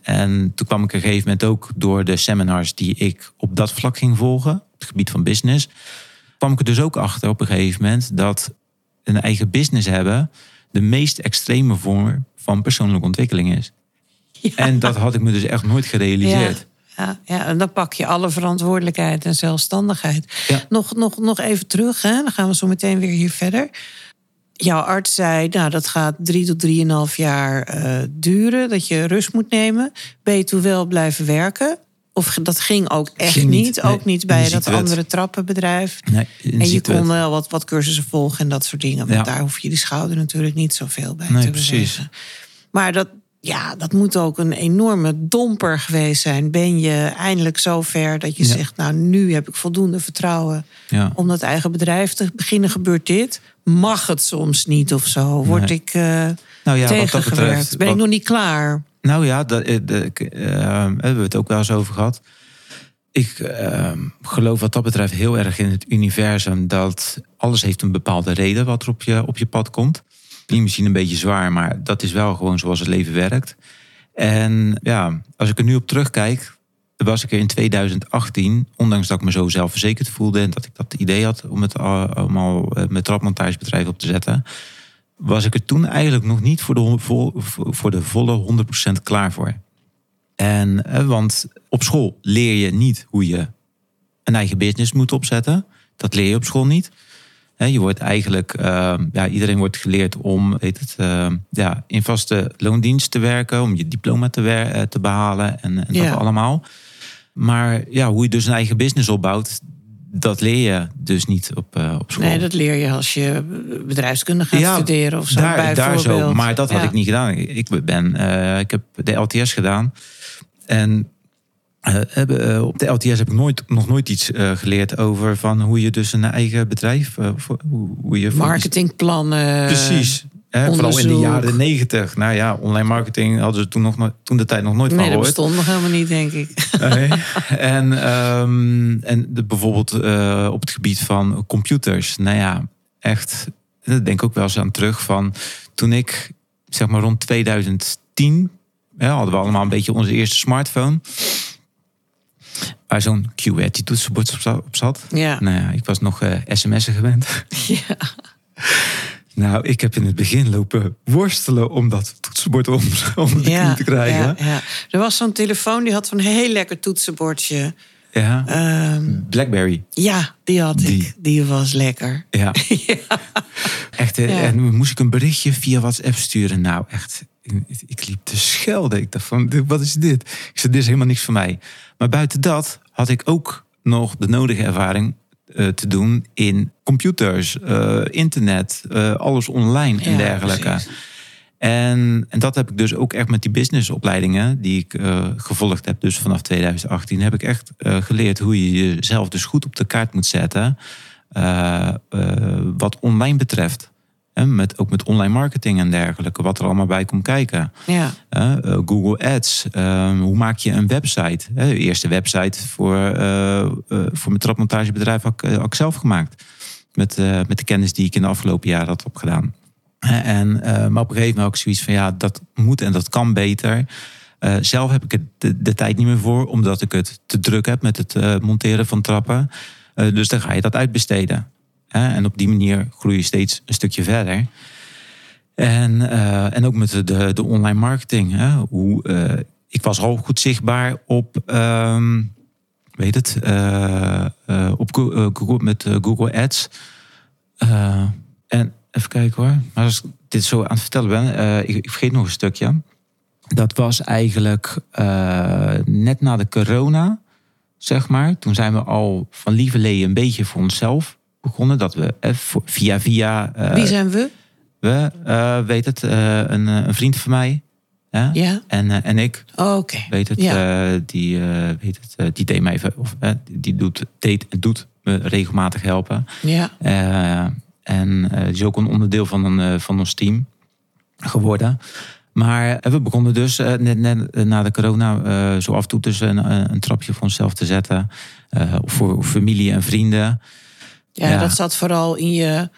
En toen kwam ik op een gegeven moment ook door de seminars die ik op dat vlak ging volgen, op het gebied van business, kwam ik er dus ook achter op een gegeven moment dat een eigen business hebben de meest extreme vorm van persoonlijke ontwikkeling is. En dat had ik me dus echt nooit gerealiseerd. Ja, ja, en dan pak je alle verantwoordelijkheid en zelfstandigheid. Ja. Nog, nog, nog even terug, hè? dan gaan we zo meteen weer hier verder. Jouw arts zei, nou, dat gaat drie tot drieënhalf jaar eh, duren, dat je rust moet nemen. Ben je toen wel blijven werken? Of dat ging ook echt Ging niet, niet? nee. Ook niet bij dat andere trappenbedrijf? Nee, En je kon wel wat, wat cursussen volgen en dat soort dingen. Want Ja. daar hoef je die schouder natuurlijk niet zoveel bij Nee, te precies. bewegen. Maar dat, ja, dat moet ook een enorme domper geweest zijn. Ben je eindelijk zo ver dat je Ja. zegt... nou, nu heb ik voldoende vertrouwen Ja. om dat eigen bedrijf te beginnen. Gebeurt dit? Mag het soms niet of zo? Word Nee. ik eh Nou ja, wat dat tegengewerkt? betreft. ben ik nog niet klaar? Nou ja, dat, eh, eh, hebben we het ook wel eens over gehad. Ik eh, geloof wat dat betreft heel erg in het universum dat alles heeft een bepaalde reden wat er op je, op je pad komt. Klinkt misschien een beetje zwaar, maar dat is wel gewoon zoals het leven werkt. En ja, als ik er nu op terugkijk, was ik er in 2018, ondanks dat ik me zo zelfverzekerd voelde en dat ik dat idee had om het al- allemaal eh, mijn trapmontagebedrijf op te zetten, was ik er toen eigenlijk nog niet voor de, voor de volle 100% klaar voor. En, eh, want op school leer je niet hoe je een eigen business moet opzetten. Dat leer je op school niet. Je wordt eigenlijk, eh, ja, iedereen wordt geleerd om weet het, eh, ja, in vaste loondienst te werken, om je diploma te, eh, te behalen en, en dat allemaal. Maar ja, hoe je dus een eigen business opbouwt, dat leer je dus niet op, eh, op school. Nee, dat leer je als je bedrijfskunde gaat studeren of zo. daar, daar zo. Maar dat had ik niet gedaan. Ik, ben, eh, ik heb de LTS gedaan. En eh, op de LTS heb ik nooit, nog nooit iets eh, geleerd over van hoe je dus een eigen bedrijf, voor- hoe, je Marketingplannen. Precies. Hè, vooral in de jaren negentig. Nou ja, online marketing hadden ze toen, nog, no- toen de tijd nog nooit Nee, van dat gehoord. bestond nog helemaal niet, denk ik. Nee. En, ehm, en de, bijvoorbeeld op het gebied van computers. Nou ja, echt. Daar denk ik ook wel eens aan terug van toen ik zeg maar rond 2010 2010 ja, hadden we allemaal een beetje onze eerste smartphone. Waar zo'n QWERTY toetsenbord op za- op zat. Ja. Nou ja, ik was nog eh, sms'en gewend. Ja. Nou, ik heb in het begin lopen worstelen om dat toetsenbord om, om de knie te krijgen. Ja, ja. Er was zo'n telefoon die had zo'n heel lekker toetsenbordje. Ja. Ehm, Blackberry. ja, die had Die. ik. Die was lekker. Ja. Echt, Ja. en moest ik een berichtje via WhatsApp sturen. Nou, echt, ik, liep te schelden. Ik dacht van, wat is dit? Ik zei, dit is helemaal niks voor mij. Maar buiten dat had ik ook nog de nodige ervaring eh, te doen in computers, eh, internet, eh, alles online en Ja, dergelijke. precies. En, en dat heb ik dus ook echt met die businessopleidingen die ik gevolgd heb, dus vanaf 2018, heb ik echt geleerd hoe je jezelf dus goed op de kaart moet zetten. wat online betreft. En met, ook met online marketing en dergelijke, wat er allemaal bij komt kijken. Ja. Eh, Google Ads. eh, hoe maak je een website? De eerste website voor, eh, eh, voor mijn trapmontagebedrijf had ik, had ik zelf gemaakt. Met, met de kennis die ik in de afgelopen jaren had opgedaan. En, maar op een gegeven moment ook zoiets van ja, dat moet en dat kan beter. Zelf heb ik de, de tijd niet meer voor, omdat ik het te druk heb met het monteren van trappen. Dus dan ga je dat uitbesteden. En op die manier groei je steeds een stukje verder. En, eh, en ook met de, de, online marketing. Hè? Hoe, eh, ik was al goed zichtbaar op, ehm, weet het, eh, op Go- Google, met Google Ads. En even kijken hoor. Maar als ik dit zo aan het vertellen ben, ik, ik vergeet nog een stukje. Dat was eigenlijk net na de corona, zeg maar. Toen zijn we al van lieverlee een beetje voor onszelf begonnen. Dat we eh, via via... eh, Wie zijn we? we, eh, weet het, een, een vriend van mij. Ja. En, en ik, Oh, Oké. weet het, Ja. die, weet het, die deed mij, even- of, die doet, deed en doet me regelmatig helpen. Ja. En is ook een onderdeel van, een, van ons team geworden. Maar we begonnen dus net, net na de corona zo af en toe dus een, een trapje voor onszelf te zetten. eh, voor familie en vrienden. Ja, Ja. dat zat vooral in je,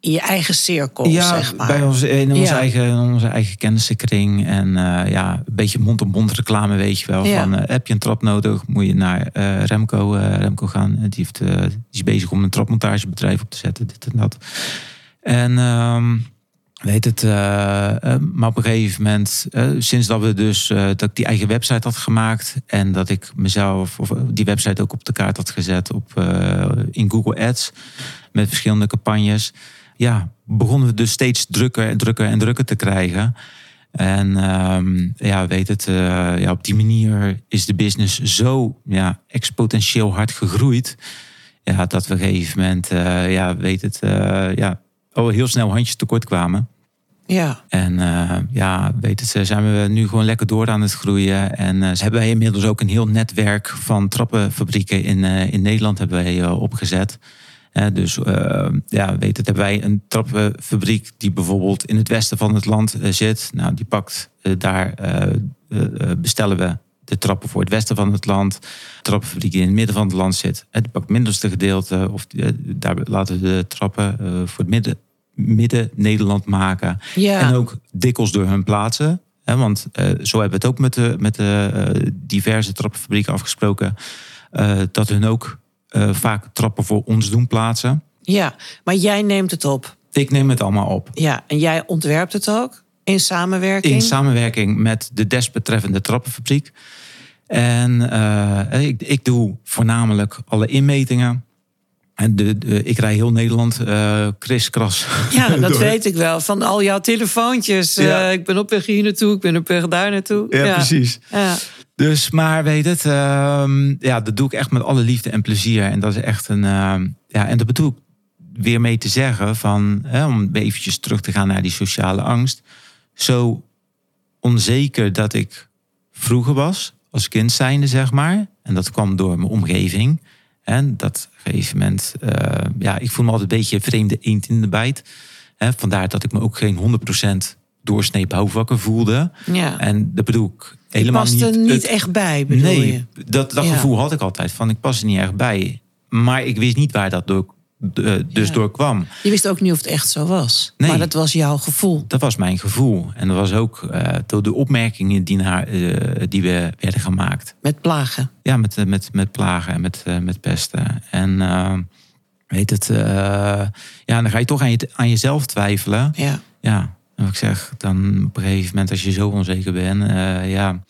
in je eigen cirkel, Ja, zeg maar. bij ons, in onze, Ja. eigen, in onze eigen kennissenkring. En eh, ja, een beetje mond-op-mond reclame, weet je wel. Van, eh, heb je een trap nodig, moet je naar eh, Remco, Remco gaan. Die, heeft, die is bezig om een trapmontagebedrijf op te zetten, dit en dat. En ehm, weet het, eh, eh, maar op een gegeven moment, eh, sinds dat we dus dat ik die eigen website had gemaakt en dat ik mezelf of die website ook op de kaart had gezet op, in Google Ads met verschillende campagnes, ja, begonnen we dus steeds drukker en drukker en drukker te krijgen. En ehm, ja, weet het, ja, op die manier is de business zo ja, exponentieel hard gegroeid. Dat we op een gegeven moment, ja, weet het, ja, al heel snel handjes tekort kwamen. Ja. En eh, ja, het, eh, zijn we nu gewoon lekker door aan het groeien. En eh, ze hebben wij inmiddels ook een heel netwerk van trappenfabrieken in, eh, in Nederland hebben wij, opgezet. Dus ja, weet het, hebben wij een trappenfabriek die bijvoorbeeld in het westen van het land zit. Nou, die pakt daar, bestellen we de trappen voor het westen van het land. Trappenfabriek die in het midden van het land zit, die pakt het middelste gedeelte. Of daar laten we de trappen voor het midden, midden Nederland maken. Ja. En ook dikwijls door hun plaatsen. Hè, want eh, zo hebben we het ook met de, met de eh, diverse trappenfabrieken afgesproken. eh, dat hun ook vaak trappen voor ons doen plaatsen. ja, maar jij neemt het op. Ik neem het allemaal op. Ja, en jij ontwerpt het ook in samenwerking. In samenwerking met de desbetreffende trappenfabriek. En ik, ik doe voornamelijk alle inmetingen. En de, de- ik rij heel Nederland eh kriskras. ja, dat door. weet ik wel. Van al jouw telefoontjes. eh, ik ben op weg hier naartoe, ik ben op weg daar naartoe. Ja, precies. Ja. Dus, maar weet het, ehm, ja, dat doe ik echt met alle liefde en plezier. En dat is echt een, ehm, ja, en dat bedoel ik weer mee te zeggen van, hè, om eventjes terug te gaan naar die sociale angst. Zo onzeker dat ik vroeger was, als kind zijnde, zeg maar. En dat kwam door mijn omgeving. En dat gegeven moment, eh, ja, ik voel me altijd een beetje vreemde eend in de bijt. Hè, vandaar dat ik me ook geen 100% doorsnee bouwvakker voelde. ja. En dat bedoel ik helemaal niet. er niet het- echt bij, bedoel nee, je? dat, dat Ja. gevoel had ik altijd van ik pas er niet erg bij. Maar ik wist niet waar dat door, dus Ja. doorkwam. Je wist ook niet of het echt zo was. Nee. Maar dat was jouw gevoel. Dat was mijn gevoel. En dat was ook eh, door de opmerkingen die, naar, eh, die we werden gemaakt. Met plagen. Ja, met, eh, met, met plagen en met, eh, met pesten. En eh, weet het, eh, ja, dan ga je toch aan, je, aan jezelf twijfelen. Ja. Ja, en wat ik zeg, dan op een gegeven moment als je zo onzeker bent, eh, ja.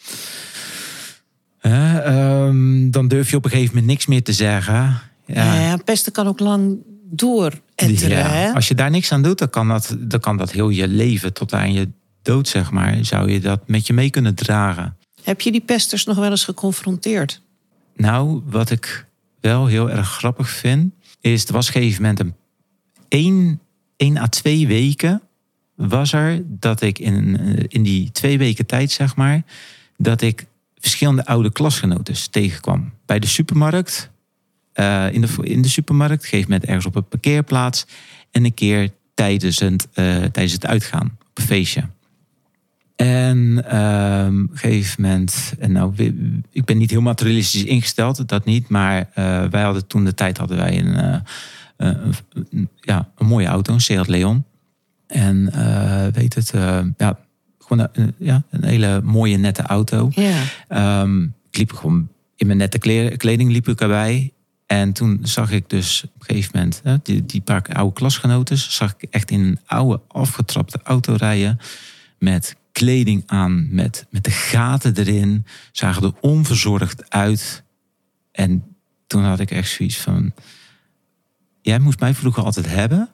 Ehm, dan durf je op een gegeven moment niks meer te zeggen. Ja. ja, pesten kan ook lang door etteren. Ja, hè? Als je daar niks aan doet, dan kan, dat, dan kan dat heel je leven tot aan je dood, zeg maar, zou je dat met je mee kunnen dragen. Heb je die pesters nog wel eens geconfronteerd? Nou, wat ik wel heel erg grappig vind, is er was op een gegeven moment een één, één à twee weken was er dat ik in, eh, in die twee weken tijd, zeg maar, dat ik verschillende oude klasgenoten tegenkwam. Bij de supermarkt, eh, in, de, in de supermarkt, op een gegeven moment ergens op een parkeerplaats en een keer tijdens het, eh, tijdens het uitgaan op een feestje. En ehm, op een gegeven moment, en nou, ik ben niet heel materialistisch ingesteld, dat niet, maar eh, wij hadden toen de tijd hadden wij een, ja, een mooie auto, een Seat Leon. En weet het, ja, gewoon een, ja, een hele mooie nette auto. Ja. Ehm, ik liep gewoon in mijn nette kle- kleding liep ik erbij. En toen zag ik dus op een gegeven moment hè, die, die paar oude klasgenoten, zag ik echt in een oude afgetrapte auto rijden met kleding aan, met, met de gaten erin, zagen er onverzorgd uit. En toen had ik echt zoiets van, jij moest mij vroeger altijd hebben,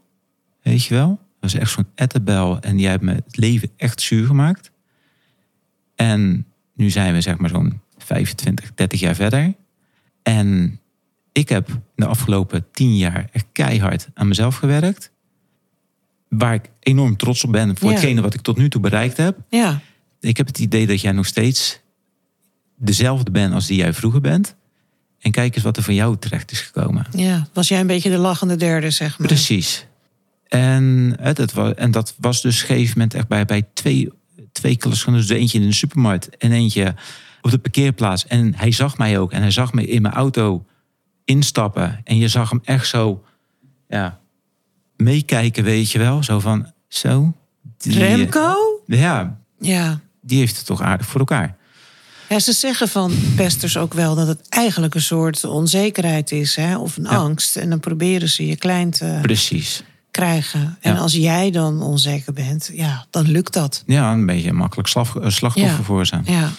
weet je wel? Dat was echt zo'n ettenbel en jij hebt me het leven echt zuur gemaakt. En nu zijn we zeg maar zo'n 25, 30 jaar verder. En ik heb de afgelopen 10 jaar echt keihard aan mezelf gewerkt. Waar ik enorm trots op ben voor Ja. hetgene wat ik tot nu toe bereikt heb. Ja. Ik heb het idee dat jij nog steeds dezelfde bent als die jij vroeger bent. En kijk eens wat er van jou terecht is gekomen. ja. Was jij een beetje de lachende derde, zeg maar? Precies. En, hè, dat was, en dat was dus op een gegeven moment echt bij, bij twee, twee klasgenoten. Dus eentje in de supermarkt en eentje op de parkeerplaats. En hij zag mij ook. En hij zag me in mijn auto instappen. En je zag hem echt zo ja, meekijken, weet je wel. Zo van, zo. die- Remco? Ja, Ja. die heeft het toch aardig voor elkaar. Ja, ze zeggen van pesters ook wel dat het eigenlijk een soort onzekerheid is, hè? of een Ja. angst. En dan proberen ze je klein te Precies. krijgen. En Ja. als jij dan onzeker bent, ja, dan lukt dat. Ja, een beetje een makkelijk slag, eh, slachtoffer Ja. voor ze. Ja,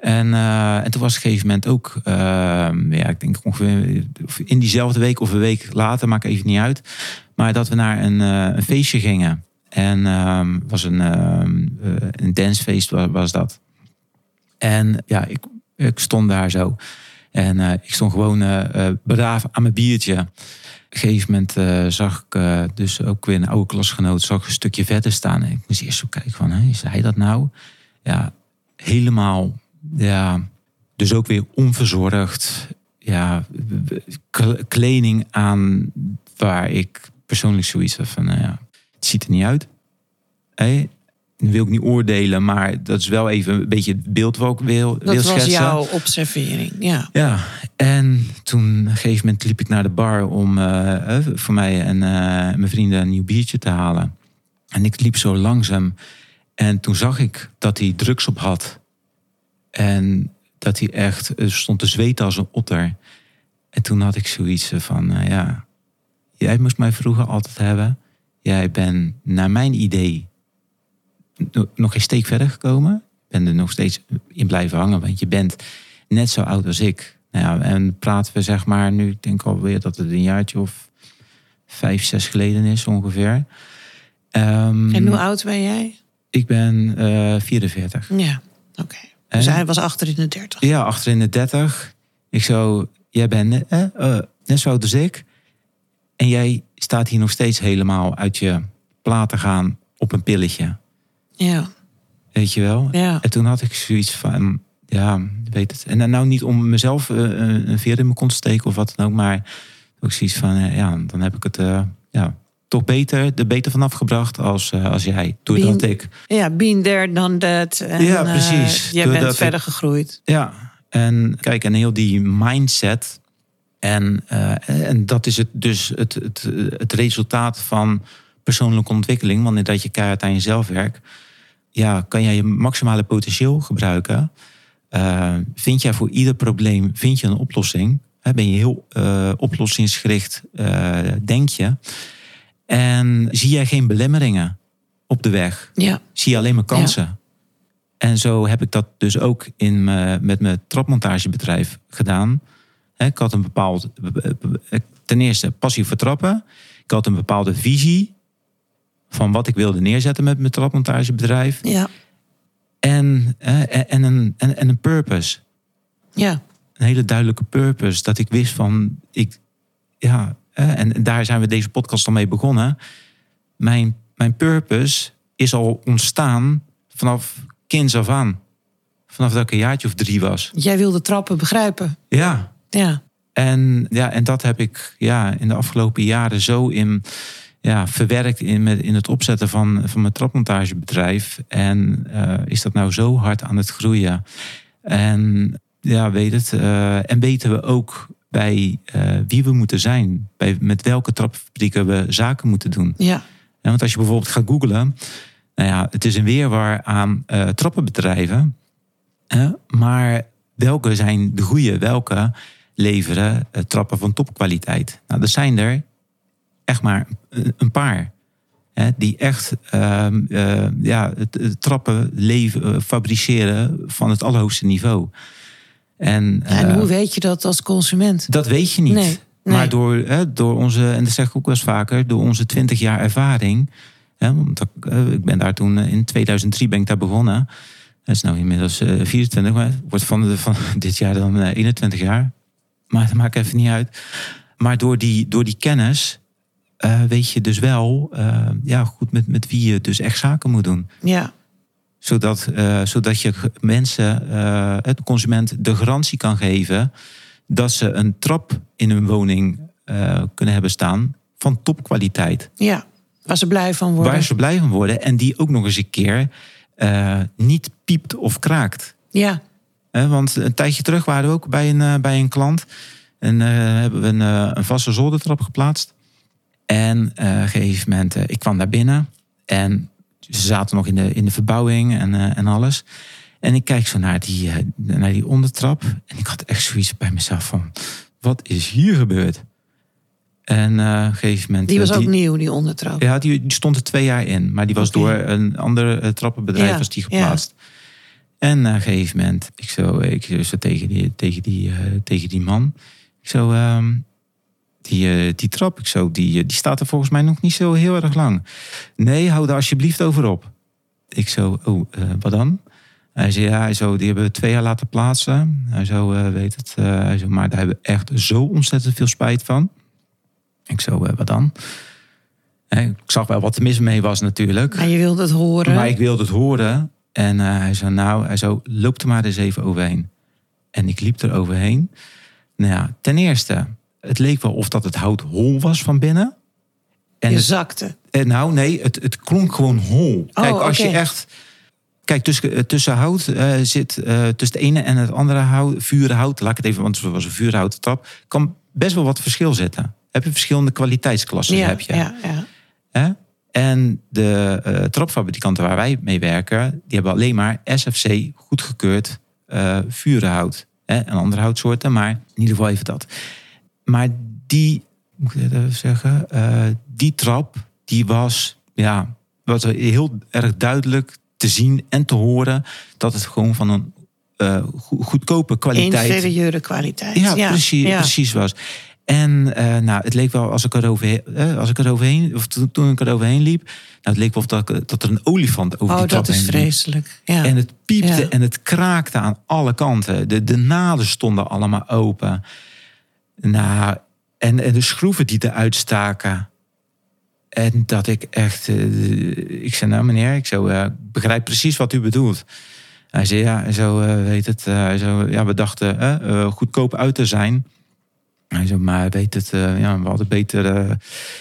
En, eh, en toen was op een gegeven moment ook, eh, ja, ik denk ongeveer in diezelfde week of een week later, maakt even niet uit. Maar dat we naar een, eh, een feestje gingen. En ehm was een, ehm eh, een dancefeest was, dat. En ja, ik, ik stond daar zo. En ik stond gewoon braaf aan mijn biertje. Op een gegeven moment zag ik dus ook weer een oude klasgenoot zag een stukje verder staan. En ik moest eerst zo kijken van, hè, is hij dat nou? Ja, helemaal, ja, dus ook weer onverzorgd. Ja, kleding aan waar ik persoonlijk zoiets heb van, nou ja, het ziet er niet uit. Hé, dat wil ik niet oordelen, maar dat is wel even een beetje het beeld wat ik wil, dat wil was schetsen. jouw observering. Ja, Ja, en toen op een gegeven moment liep ik naar de bar om eh, voor mij en eh, mijn vrienden een nieuw biertje te halen. En ik liep zo langzaam. En toen zag ik dat hij drugs op had. En dat hij echt eh, stond te zweten als een otter. En toen had ik zoiets van, eh, ja, jij moest mij vroeger altijd hebben. Jij bent naar mijn idee no- nog geen steek verder gekomen. Ik ben er nog steeds in blijven hangen, want je bent net zo oud als ik. Nou ja, en praten we zeg maar nu, ik denk alweer dat het een jaartje of vijf, zes geleden is ongeveer. Ehm, en hoe oud ben jij? Ik ben eh 44. Ja, oké. Dus En- hij was achter in de dertig. Ja, achter in de 30. Ik zo, jij bent net, eh, eh, net zo oud als ik. En jij staat hier nog steeds helemaal uit je plaat te gaan op een pilletje. Ja, Weet je wel? ja. En toen had ik zoiets van, ja, weet het. En dan nou niet om mezelf eh, een een veer in mijn kont te steken of wat dan ook, maar ook zoiets van, eh, ja, dan heb ik het eh, ja, toch beter, er beter vanaf gebracht als, eh, als jij. Doordat Bien- ik, Ja, been there, done that. En, Ja, eh, precies. jij bent ik- verder gegroeid. ja, en kijk, en heel die mindset, En, eh, en dat is het, dus het, het, het resultaat van persoonlijke ontwikkeling. Wanneer dat je keihard aan jezelf werkt, ja, kan jij je maximale potentieel gebruiken. Vind jij voor ieder probleem vind je een oplossing? ben je heel oplossingsgericht, denk je? En zie jij geen belemmeringen op de weg? Ja. Zie je alleen maar kansen? En zo heb ik dat dus ook in met mijn trapmontagebedrijf gedaan. Ik had een bepaald, ten eerste passie voor trappen. Ik had een bepaalde visie van wat ik wilde neerzetten met mijn trapmontagebedrijf. Ja. En, en, een, en, en een purpose. Ja. Een hele duidelijke purpose. Dat ik wist van, ik, ja, en daar zijn we deze podcast al mee begonnen. Mijn, mijn purpose is al ontstaan vanaf kinds af aan. Vanaf dat ik een jaartje of drie was. Jij wilde trappen begrijpen. Ja. Ja. En, ja, en dat heb ik ja, in de afgelopen jaren zo in, ja, verwerkt in, met, in het opzetten van, van mijn trapmontagebedrijf. En uh, is dat nou zo hard aan het groeien. En ja, weet het. Uh, en weten we ook bij uh, wie we moeten zijn. Bij met welke trapfabrieken we zaken moeten doen. Ja. ja. Want als je bijvoorbeeld gaat googlen. Nou ja, het is een weerwaar aan trappenbedrijven. maar welke zijn de goede? Welke leveren uh, trappen van topkwaliteit. Nou, er zijn er echt maar een paar. Hè, die echt uh, ja, trappen leven, fabriceren van het allerhoogste niveau. En, en hoe weet je dat als consument? Dat weet je niet. Nee, nee. Maar door, hè, door onze, en dat zeg ik ook wel eens vaker, door onze twintig jaar ervaring. Hè, want ik ben daar toen in 2003 ben ik daar begonnen. Dat is nou inmiddels 24, maar wordt van, de, van dit jaar dan 21 jaar maar dat maakt even niet uit. Maar door die, door die kennis uh, weet je dus wel uh, ja, goed met, met wie je dus echt zaken moet doen. Ja. Zodat, uh, zodat je mensen, de consument, de garantie kan geven dat ze een trap in hun woning kunnen hebben staan van topkwaliteit. Ja, waar ze blij van worden. Waar ze blij van worden en die ook nog eens een keer niet piept of kraakt. Ja want een tijdje terug waren we ook bij een, eh, bij een klant. En uh, hebben we een, uh, een vaste zoldertrap geplaatst. En uh, op een gegeven moment, ik kwam daar binnen. En ze zaten nog in de, in de verbouwing en, en alles. En ik kijk zo naar die, naar die ondertrap. En ik had echt zoiets bij mezelf van... Wat is hier gebeurd? En op een gegeven moment... Die was ook nieuw, die ondertrap? Ja, die, die, stond er twee jaar in. Maar die was door een ander trappenbedrijf ja, was die geplaatst. Ja. En na een gegeven moment, ik zo, ik zo tegen, die, tegen, die, uh, tegen die man. Ik zo, uh, die, uh, die trap, ik zo, die, die staat er volgens mij nog niet zo heel erg lang. Nee, hou daar alsjeblieft over op. Ik zo, oh, wat dan? Hij zei, ja, hij zo, die hebben we twee jaar laten plaatsen. Hij zo, weet het. hij zo, maar daar hebben we echt zo ontzettend veel spijt van. Ik zo, wat dan? Ik zag wel wat er mis mee was natuurlijk. Maar je wilde het horen. Maar ik wilde het horen. En hij zei, nou, hij zo, loop er maar eens even overheen. En ik liep er overheen. Nou ja, ten eerste, het leek wel of dat het hout hol was van binnen. En je zakte? Het, nou, nee, het, het klonk gewoon hol. Oh, Kijk, als okay. je echt... Kijk, tussen, tussen hout uh, zit, uh, tussen het ene en het andere hout, vurenhout, laat ik het even, want het was een vurenhouten trap, kan best wel wat verschil zitten. Heb je verschillende kwaliteitsklassen? Ja, heb je. ja, ja. Hè? En de uh, trapfabrikanten waar wij mee werken, die hebben alleen maar SFC goedgekeurd vurenhout. Hè, en andere houtsoorten, maar in ieder geval even dat. Maar die, moet ik even zeggen, uh, die trap, die was, ja, was heel erg duidelijk te zien en te horen dat het gewoon van een uh, goedkope kwaliteit. Inferieure kwaliteit. Ja, ja. Precies, ja. precies was. En uh, nou, het leek wel als ik eroverheen, als ik eroverheen of toen, toen ik eroverheen liep, nou, het leek wel dat, dat er een olifant over oh, die trap dat is vreselijk. Ja. En het piepte en het kraakte aan alle kanten. De, de naden stonden allemaal open. Nou, en, en de schroeven die eruit staken. En dat ik echt, uh, ik zei nou meneer, ik zo, uh, begrijp precies wat u bedoelt. Hij zei ja, zo uh, weet het, zo, ja, we dachten goedkoop uit te zijn. Hij zei, maar weet het, ja, we hadden beter,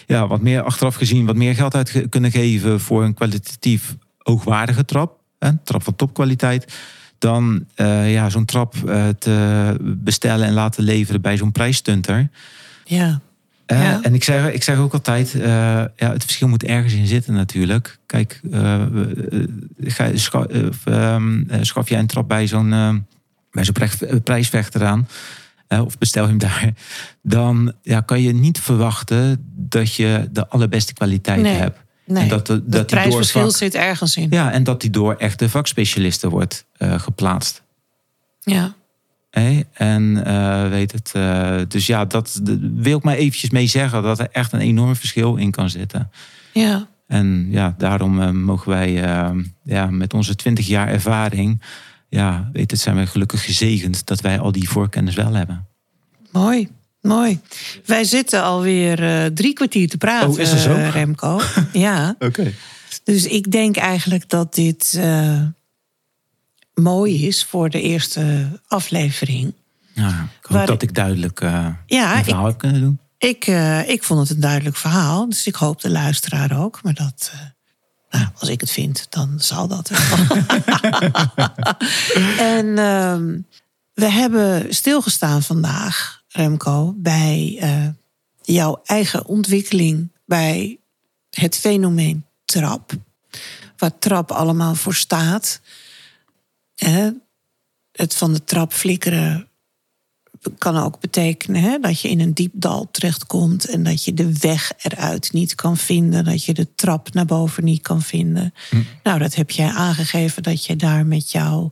ja, wat meer achteraf gezien, wat meer geld uit kunnen geven voor een kwalitatief hoogwaardige trap. Een trap van topkwaliteit. Dan eh, ja, zo'n trap eh, te bestellen en laten leveren bij zo'n prijsstunter. Ja. Eh, Ja. En ik zeg, ik zeg ook altijd, ja, het verschil moet ergens in zitten natuurlijk. Kijk, eh, eh, ga, scha- eh, of, ehm, eh, schaf jij een trap bij zo'n bij zo'n prijs- prijsvechter aan, of bestel hem daar, dan ja, kan je niet verwachten dat je de allerbeste kwaliteit Nee. hebt. Nee. En dat, de, het dat die door prijsverschil vak, zit ergens in. ja, en dat die door echte vakspecialisten wordt eh, geplaatst. Ja. Hé, En eh, weet het. eh, dus ja, dat de- wil ik maar eventjes mee zeggen dat er echt een enorm verschil in kan zitten. Ja. En ja, daarom mogen wij ja, met onze 20 jaar ervaring, ja, weet het, zijn we gelukkig gezegend dat wij al die voorkennis wel hebben. Mooi. Mooi. Wij zitten alweer eh drie kwartier te praten, Oh, is dat zo? eh, Remco. ja. Oké. Dus ik denk eigenlijk dat dit eh, mooi is voor de eerste aflevering. Ja, ik hoop Waar- dat ik duidelijk eh Ja, een ik, verhaal heb kunnen doen. ik, eh, ik vond het een duidelijk verhaal. Dus ik hoop de luisteraar ook. Maar dat, eh, nou, als ik het vind, dan zal dat en ehm, we hebben stilgestaan vandaag, Remco, bij eh, jouw eigen ontwikkeling bij het fenomeen trap. Waar trap allemaal voor staat. Hè? Het van de trap flikkeren kan ook betekenen hè, dat je in een diep dal terechtkomt en dat je de weg eruit niet kan vinden, dat je de trap naar boven niet kan vinden. Nou, dat heb jij aangegeven dat je daar met jouw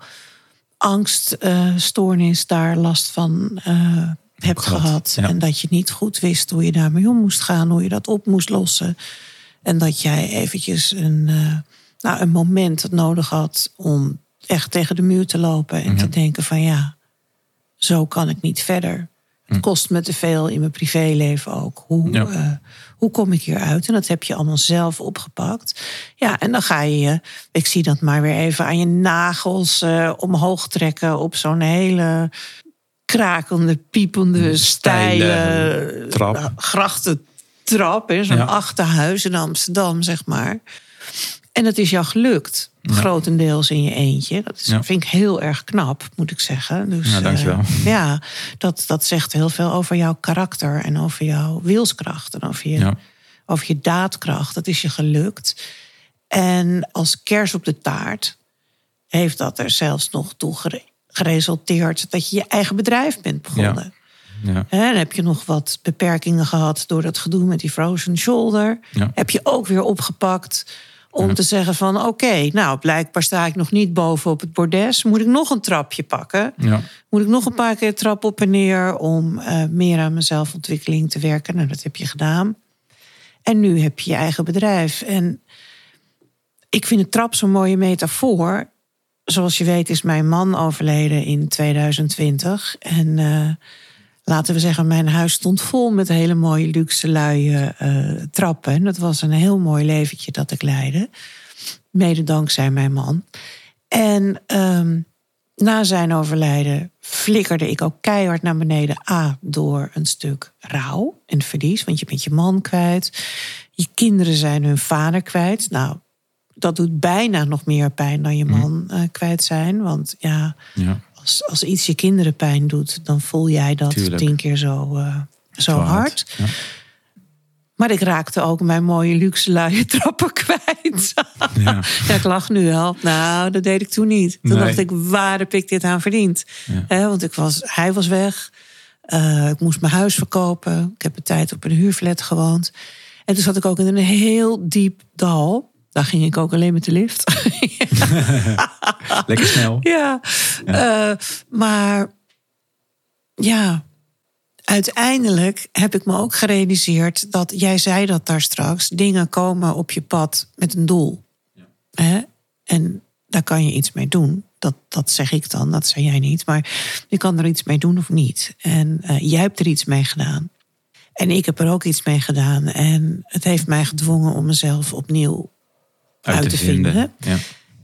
angststoornis daar last van eh, hebt gehad, gehad. ja. En dat je niet goed wist hoe je daarmee om moest gaan, hoe je dat op moest lossen. En dat jij eventjes een, eh, nou, een moment nodig had om echt tegen de muur te lopen en te denken van ja, zo kan ik niet verder. Het kost me te veel in mijn privéleven ook. Hoe, Ja. eh, hoe kom ik hieruit? En dat heb je allemaal zelf opgepakt. Ja, en dan ga je je, ik zie dat maar weer even aan je nagels eh, omhoog trekken op zo'n hele krakende, piepende, Steile trap. eh, grachtentrap. Zo'n Ja. achterhuis in Amsterdam, zeg maar. En dat is jou gelukt. Grotendeels in je eentje. Dat is, Ja. vind ik heel erg knap, moet ik zeggen. Dus, Ja, dankjewel. eh, ja, dat, dat zegt heel veel over jouw karakter en over jouw wilskracht en over je, over je daadkracht. Dat is je gelukt. En als kers op de taart heeft dat er zelfs nog toe geresulteerd dat je je eigen bedrijf bent begonnen. Ja. Dan heb je nog wat beperkingen gehad door dat gedoe met die frozen shoulder. Ja. Heb je ook weer opgepakt om te zeggen van... oké, nou blijkbaar sta ik nog niet boven op het bordes. Moet ik nog een trapje pakken? Ja. Moet ik nog een paar keer trap op en neer... om eh, meer aan mijn zelfontwikkeling te werken? Nou, dat heb je gedaan. En nu heb je je eigen bedrijf. En ik vind de trap zo'n mooie metafoor. Zoals je weet is mijn man overleden in 2020. En eh, laten we zeggen, mijn huis stond vol met hele mooie luxe luie eh, trappen. En dat was een heel mooi leventje dat ik leidde. Mede dankzij mijn man. En ehm, na zijn overlijden flikkerde ik ook keihard naar beneden. A, door een stuk rouw en verlies. Want je bent je man kwijt. Je kinderen zijn hun vader kwijt. Nou, dat doet bijna nog meer pijn dan je man eh, kwijt zijn. Want ja, Ja. als, als iets je kinderen pijn doet, dan voel jij dat Tuurlijk. tien keer zo, eh, zo hard. Ja. Maar ik raakte ook mijn mooie luxe luie trappen kwijt. Ja. Ja, ik lach nu wel. Nou, dat deed ik toen niet. Toen Nee. dacht ik, waar heb ik dit aan verdiend? Want ik was, hij was weg. Eh, ik moest mijn huis verkopen. Ik heb een tijd op een huurflat gewoond. En toen zat ik ook in een heel diep dal. Daar ging ik ook alleen met de lift. Lekker snel. Ja, eh, maar ja, uiteindelijk heb ik me ook gerealiseerd dat jij zei dat daar straks dingen komen op je pad met een doel. Hè? En daar kan je iets mee doen. Dat, dat zeg ik dan, dat zei jij niet. Maar je kan er iets mee doen of niet. En eh, jij hebt er iets mee gedaan. En ik heb er ook iets mee gedaan. En het heeft mij gedwongen om mezelf opnieuw uit, te vinden. Ja.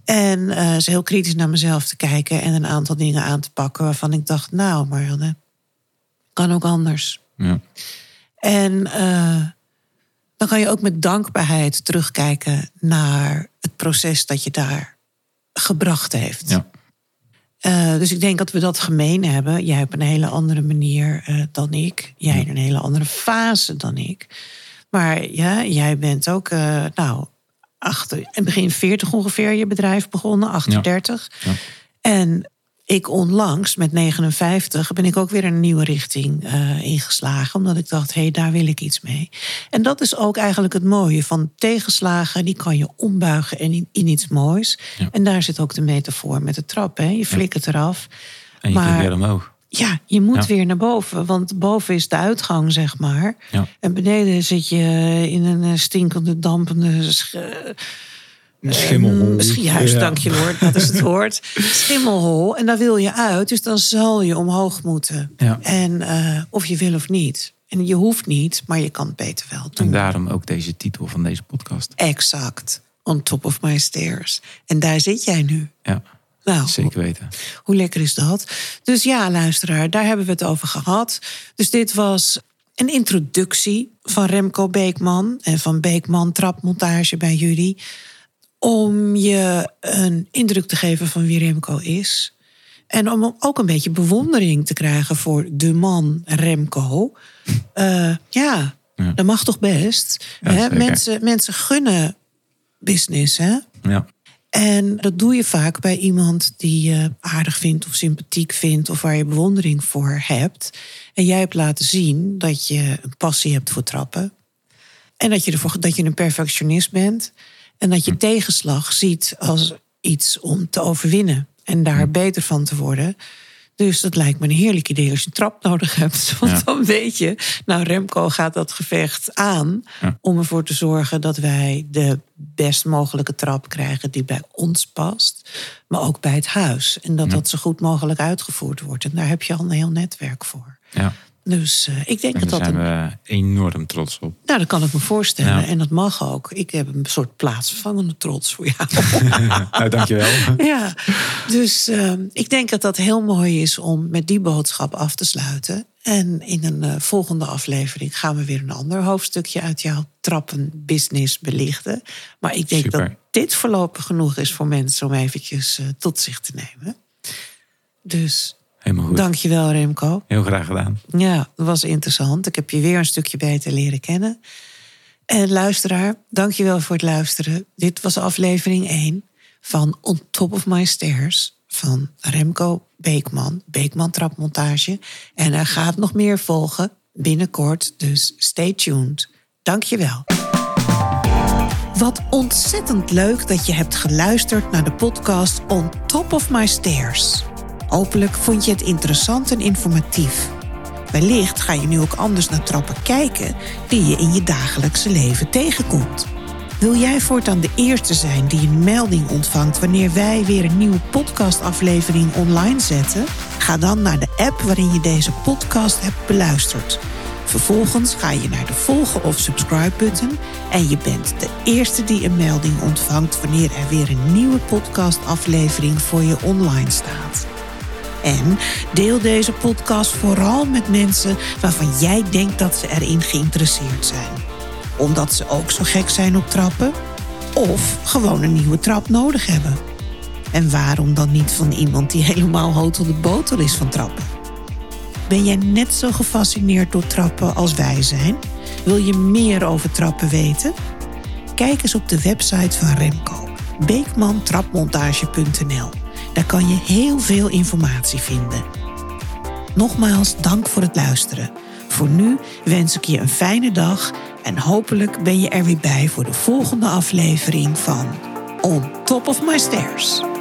En eh is heel kritisch naar mezelf te kijken en een aantal dingen aan te pakken waarvan ik dacht, nou Marianne, kan ook anders. Ja. En eh, dan kan je ook met dankbaarheid terugkijken naar het proces dat je daar gebracht heeft. Ja. Eh, dus ik denk dat we dat gemeen hebben. Jij hebt een hele andere manier dan ik. Jij in een hele andere fase dan ik. Maar ja, jij bent ook, nou, achter, in begin 40 ongeveer je bedrijf begonnen, 38. Ja. En ik onlangs, met 59, ben ik ook weer een nieuwe richting eh, ingeslagen. Omdat ik dacht, hé, hey, daar wil ik iets mee. En dat is ook eigenlijk het mooie van tegenslagen. Die kan je ombuigen in, in iets moois. Ja. En daar zit ook de metafoor met de trap. Hè? Je flikkert eraf. En je Maar- weer omhoog. Ja, je moet Ja. weer naar boven. Want boven is de uitgang, zeg maar. Ja. En beneden zit je in een eh, stinkende, dampende... sch- Een schimmelhol. Sch- Juist, Ja. dank je woord. Dat is het woord. Schimmelhol. En daar wil je uit. Dus dan zal je omhoog moeten. Ja. En eh, of je wil of niet. En je hoeft niet, maar je kan het beter wel doen. En daarom ook deze titel van deze podcast. Exact. On top of my stairs. En daar zit jij nu. Ja, Nou, zeker weten. hoe lekker is dat? Dus ja, luisteraar, daar hebben we het over gehad. Dus dit was een introductie van Remco Beekman en van Beekman Trapmontage bij jullie. Om je een indruk te geven van wie Remco is. En om ook een beetje bewondering te krijgen voor de man Remco. Eh, ja, Ja. dat mag toch best. Ja, hè? Mensen, mensen gunnen business, hè? Ja, En dat doe je vaak bij iemand die je aardig vindt of sympathiek vindt of waar je bewondering voor hebt. En jij hebt laten zien dat je een passie hebt voor trappen. En dat je, ervoor, dat je een perfectionist bent. En dat je tegenslag ziet als iets om te overwinnen. En daar beter van te worden. Dus dat lijkt me een heerlijk idee als je een trap nodig hebt. Want Ja. dan weet je, nou Remco gaat dat gevecht aan. Ja. Om ervoor te zorgen dat wij de best mogelijke trap krijgen die bij ons past. Maar ook bij het huis. En dat dat zo goed mogelijk uitgevoerd wordt. En daar heb je al een heel netwerk voor. Dus eh, ik denk En dat daar dat zijn een we enorm trots op. nou, dat kan ik me voorstellen. Ja. En dat mag ook. Ik heb een soort plaatsvervangende trots voor jou. nou, dankjewel. ja, dus eh, ik denk dat dat heel mooi is om met die boodschap af te sluiten. En in een eh, volgende aflevering gaan we weer een ander hoofdstukje uit jouw trappenbusiness belichten. Maar ik denk Super. dat dit voorlopig genoeg is voor mensen om eventjes eh, tot zich te nemen. Dus Helemaal goed. dankjewel Remco. Heel graag gedaan. Ja, dat was interessant. Ik heb je weer een stukje beter leren kennen. En luisteraar, dankjewel voor het luisteren. Dit was aflevering 1 van On Top of My Stairs van Remco Beekman, Beekman Trapmontage. En er gaat nog meer volgen binnenkort, dus stay tuned. Dankjewel. Wat ontzettend leuk dat je hebt geluisterd naar de podcast On Top of My Stairs. Hopelijk vond je het interessant en informatief. Wellicht ga je nu ook anders naar trappen kijken die je in je dagelijkse leven tegenkomt. Wil jij voortaan de eerste zijn die een melding ontvangt wanneer wij weer een nieuwe podcastaflevering online zetten? Ga dan naar de app waarin je deze podcast hebt beluisterd. Vervolgens ga je naar de volgen of subscribe button en je bent de eerste die een melding ontvangt wanneer er weer een nieuwe podcastaflevering voor je online staat. En deel deze podcast vooral met mensen waarvan jij denkt dat ze erin geïnteresseerd zijn. Omdat ze ook zo gek zijn op trappen of gewoon een nieuwe trap nodig hebben. En waarom dan niet van iemand die helemaal hotel de botel is van trappen? Ben jij net zo gefascineerd door trappen als wij zijn? Wil je meer over trappen weten? Kijk eens op de website van Remco, beekmantrapmontage.nl. Daar kan je heel veel informatie vinden. Nogmaals dank voor het luisteren. Voor nu wens ik je een fijne dag en hopelijk ben je er weer bij voor de volgende aflevering van On Top of My Stairs.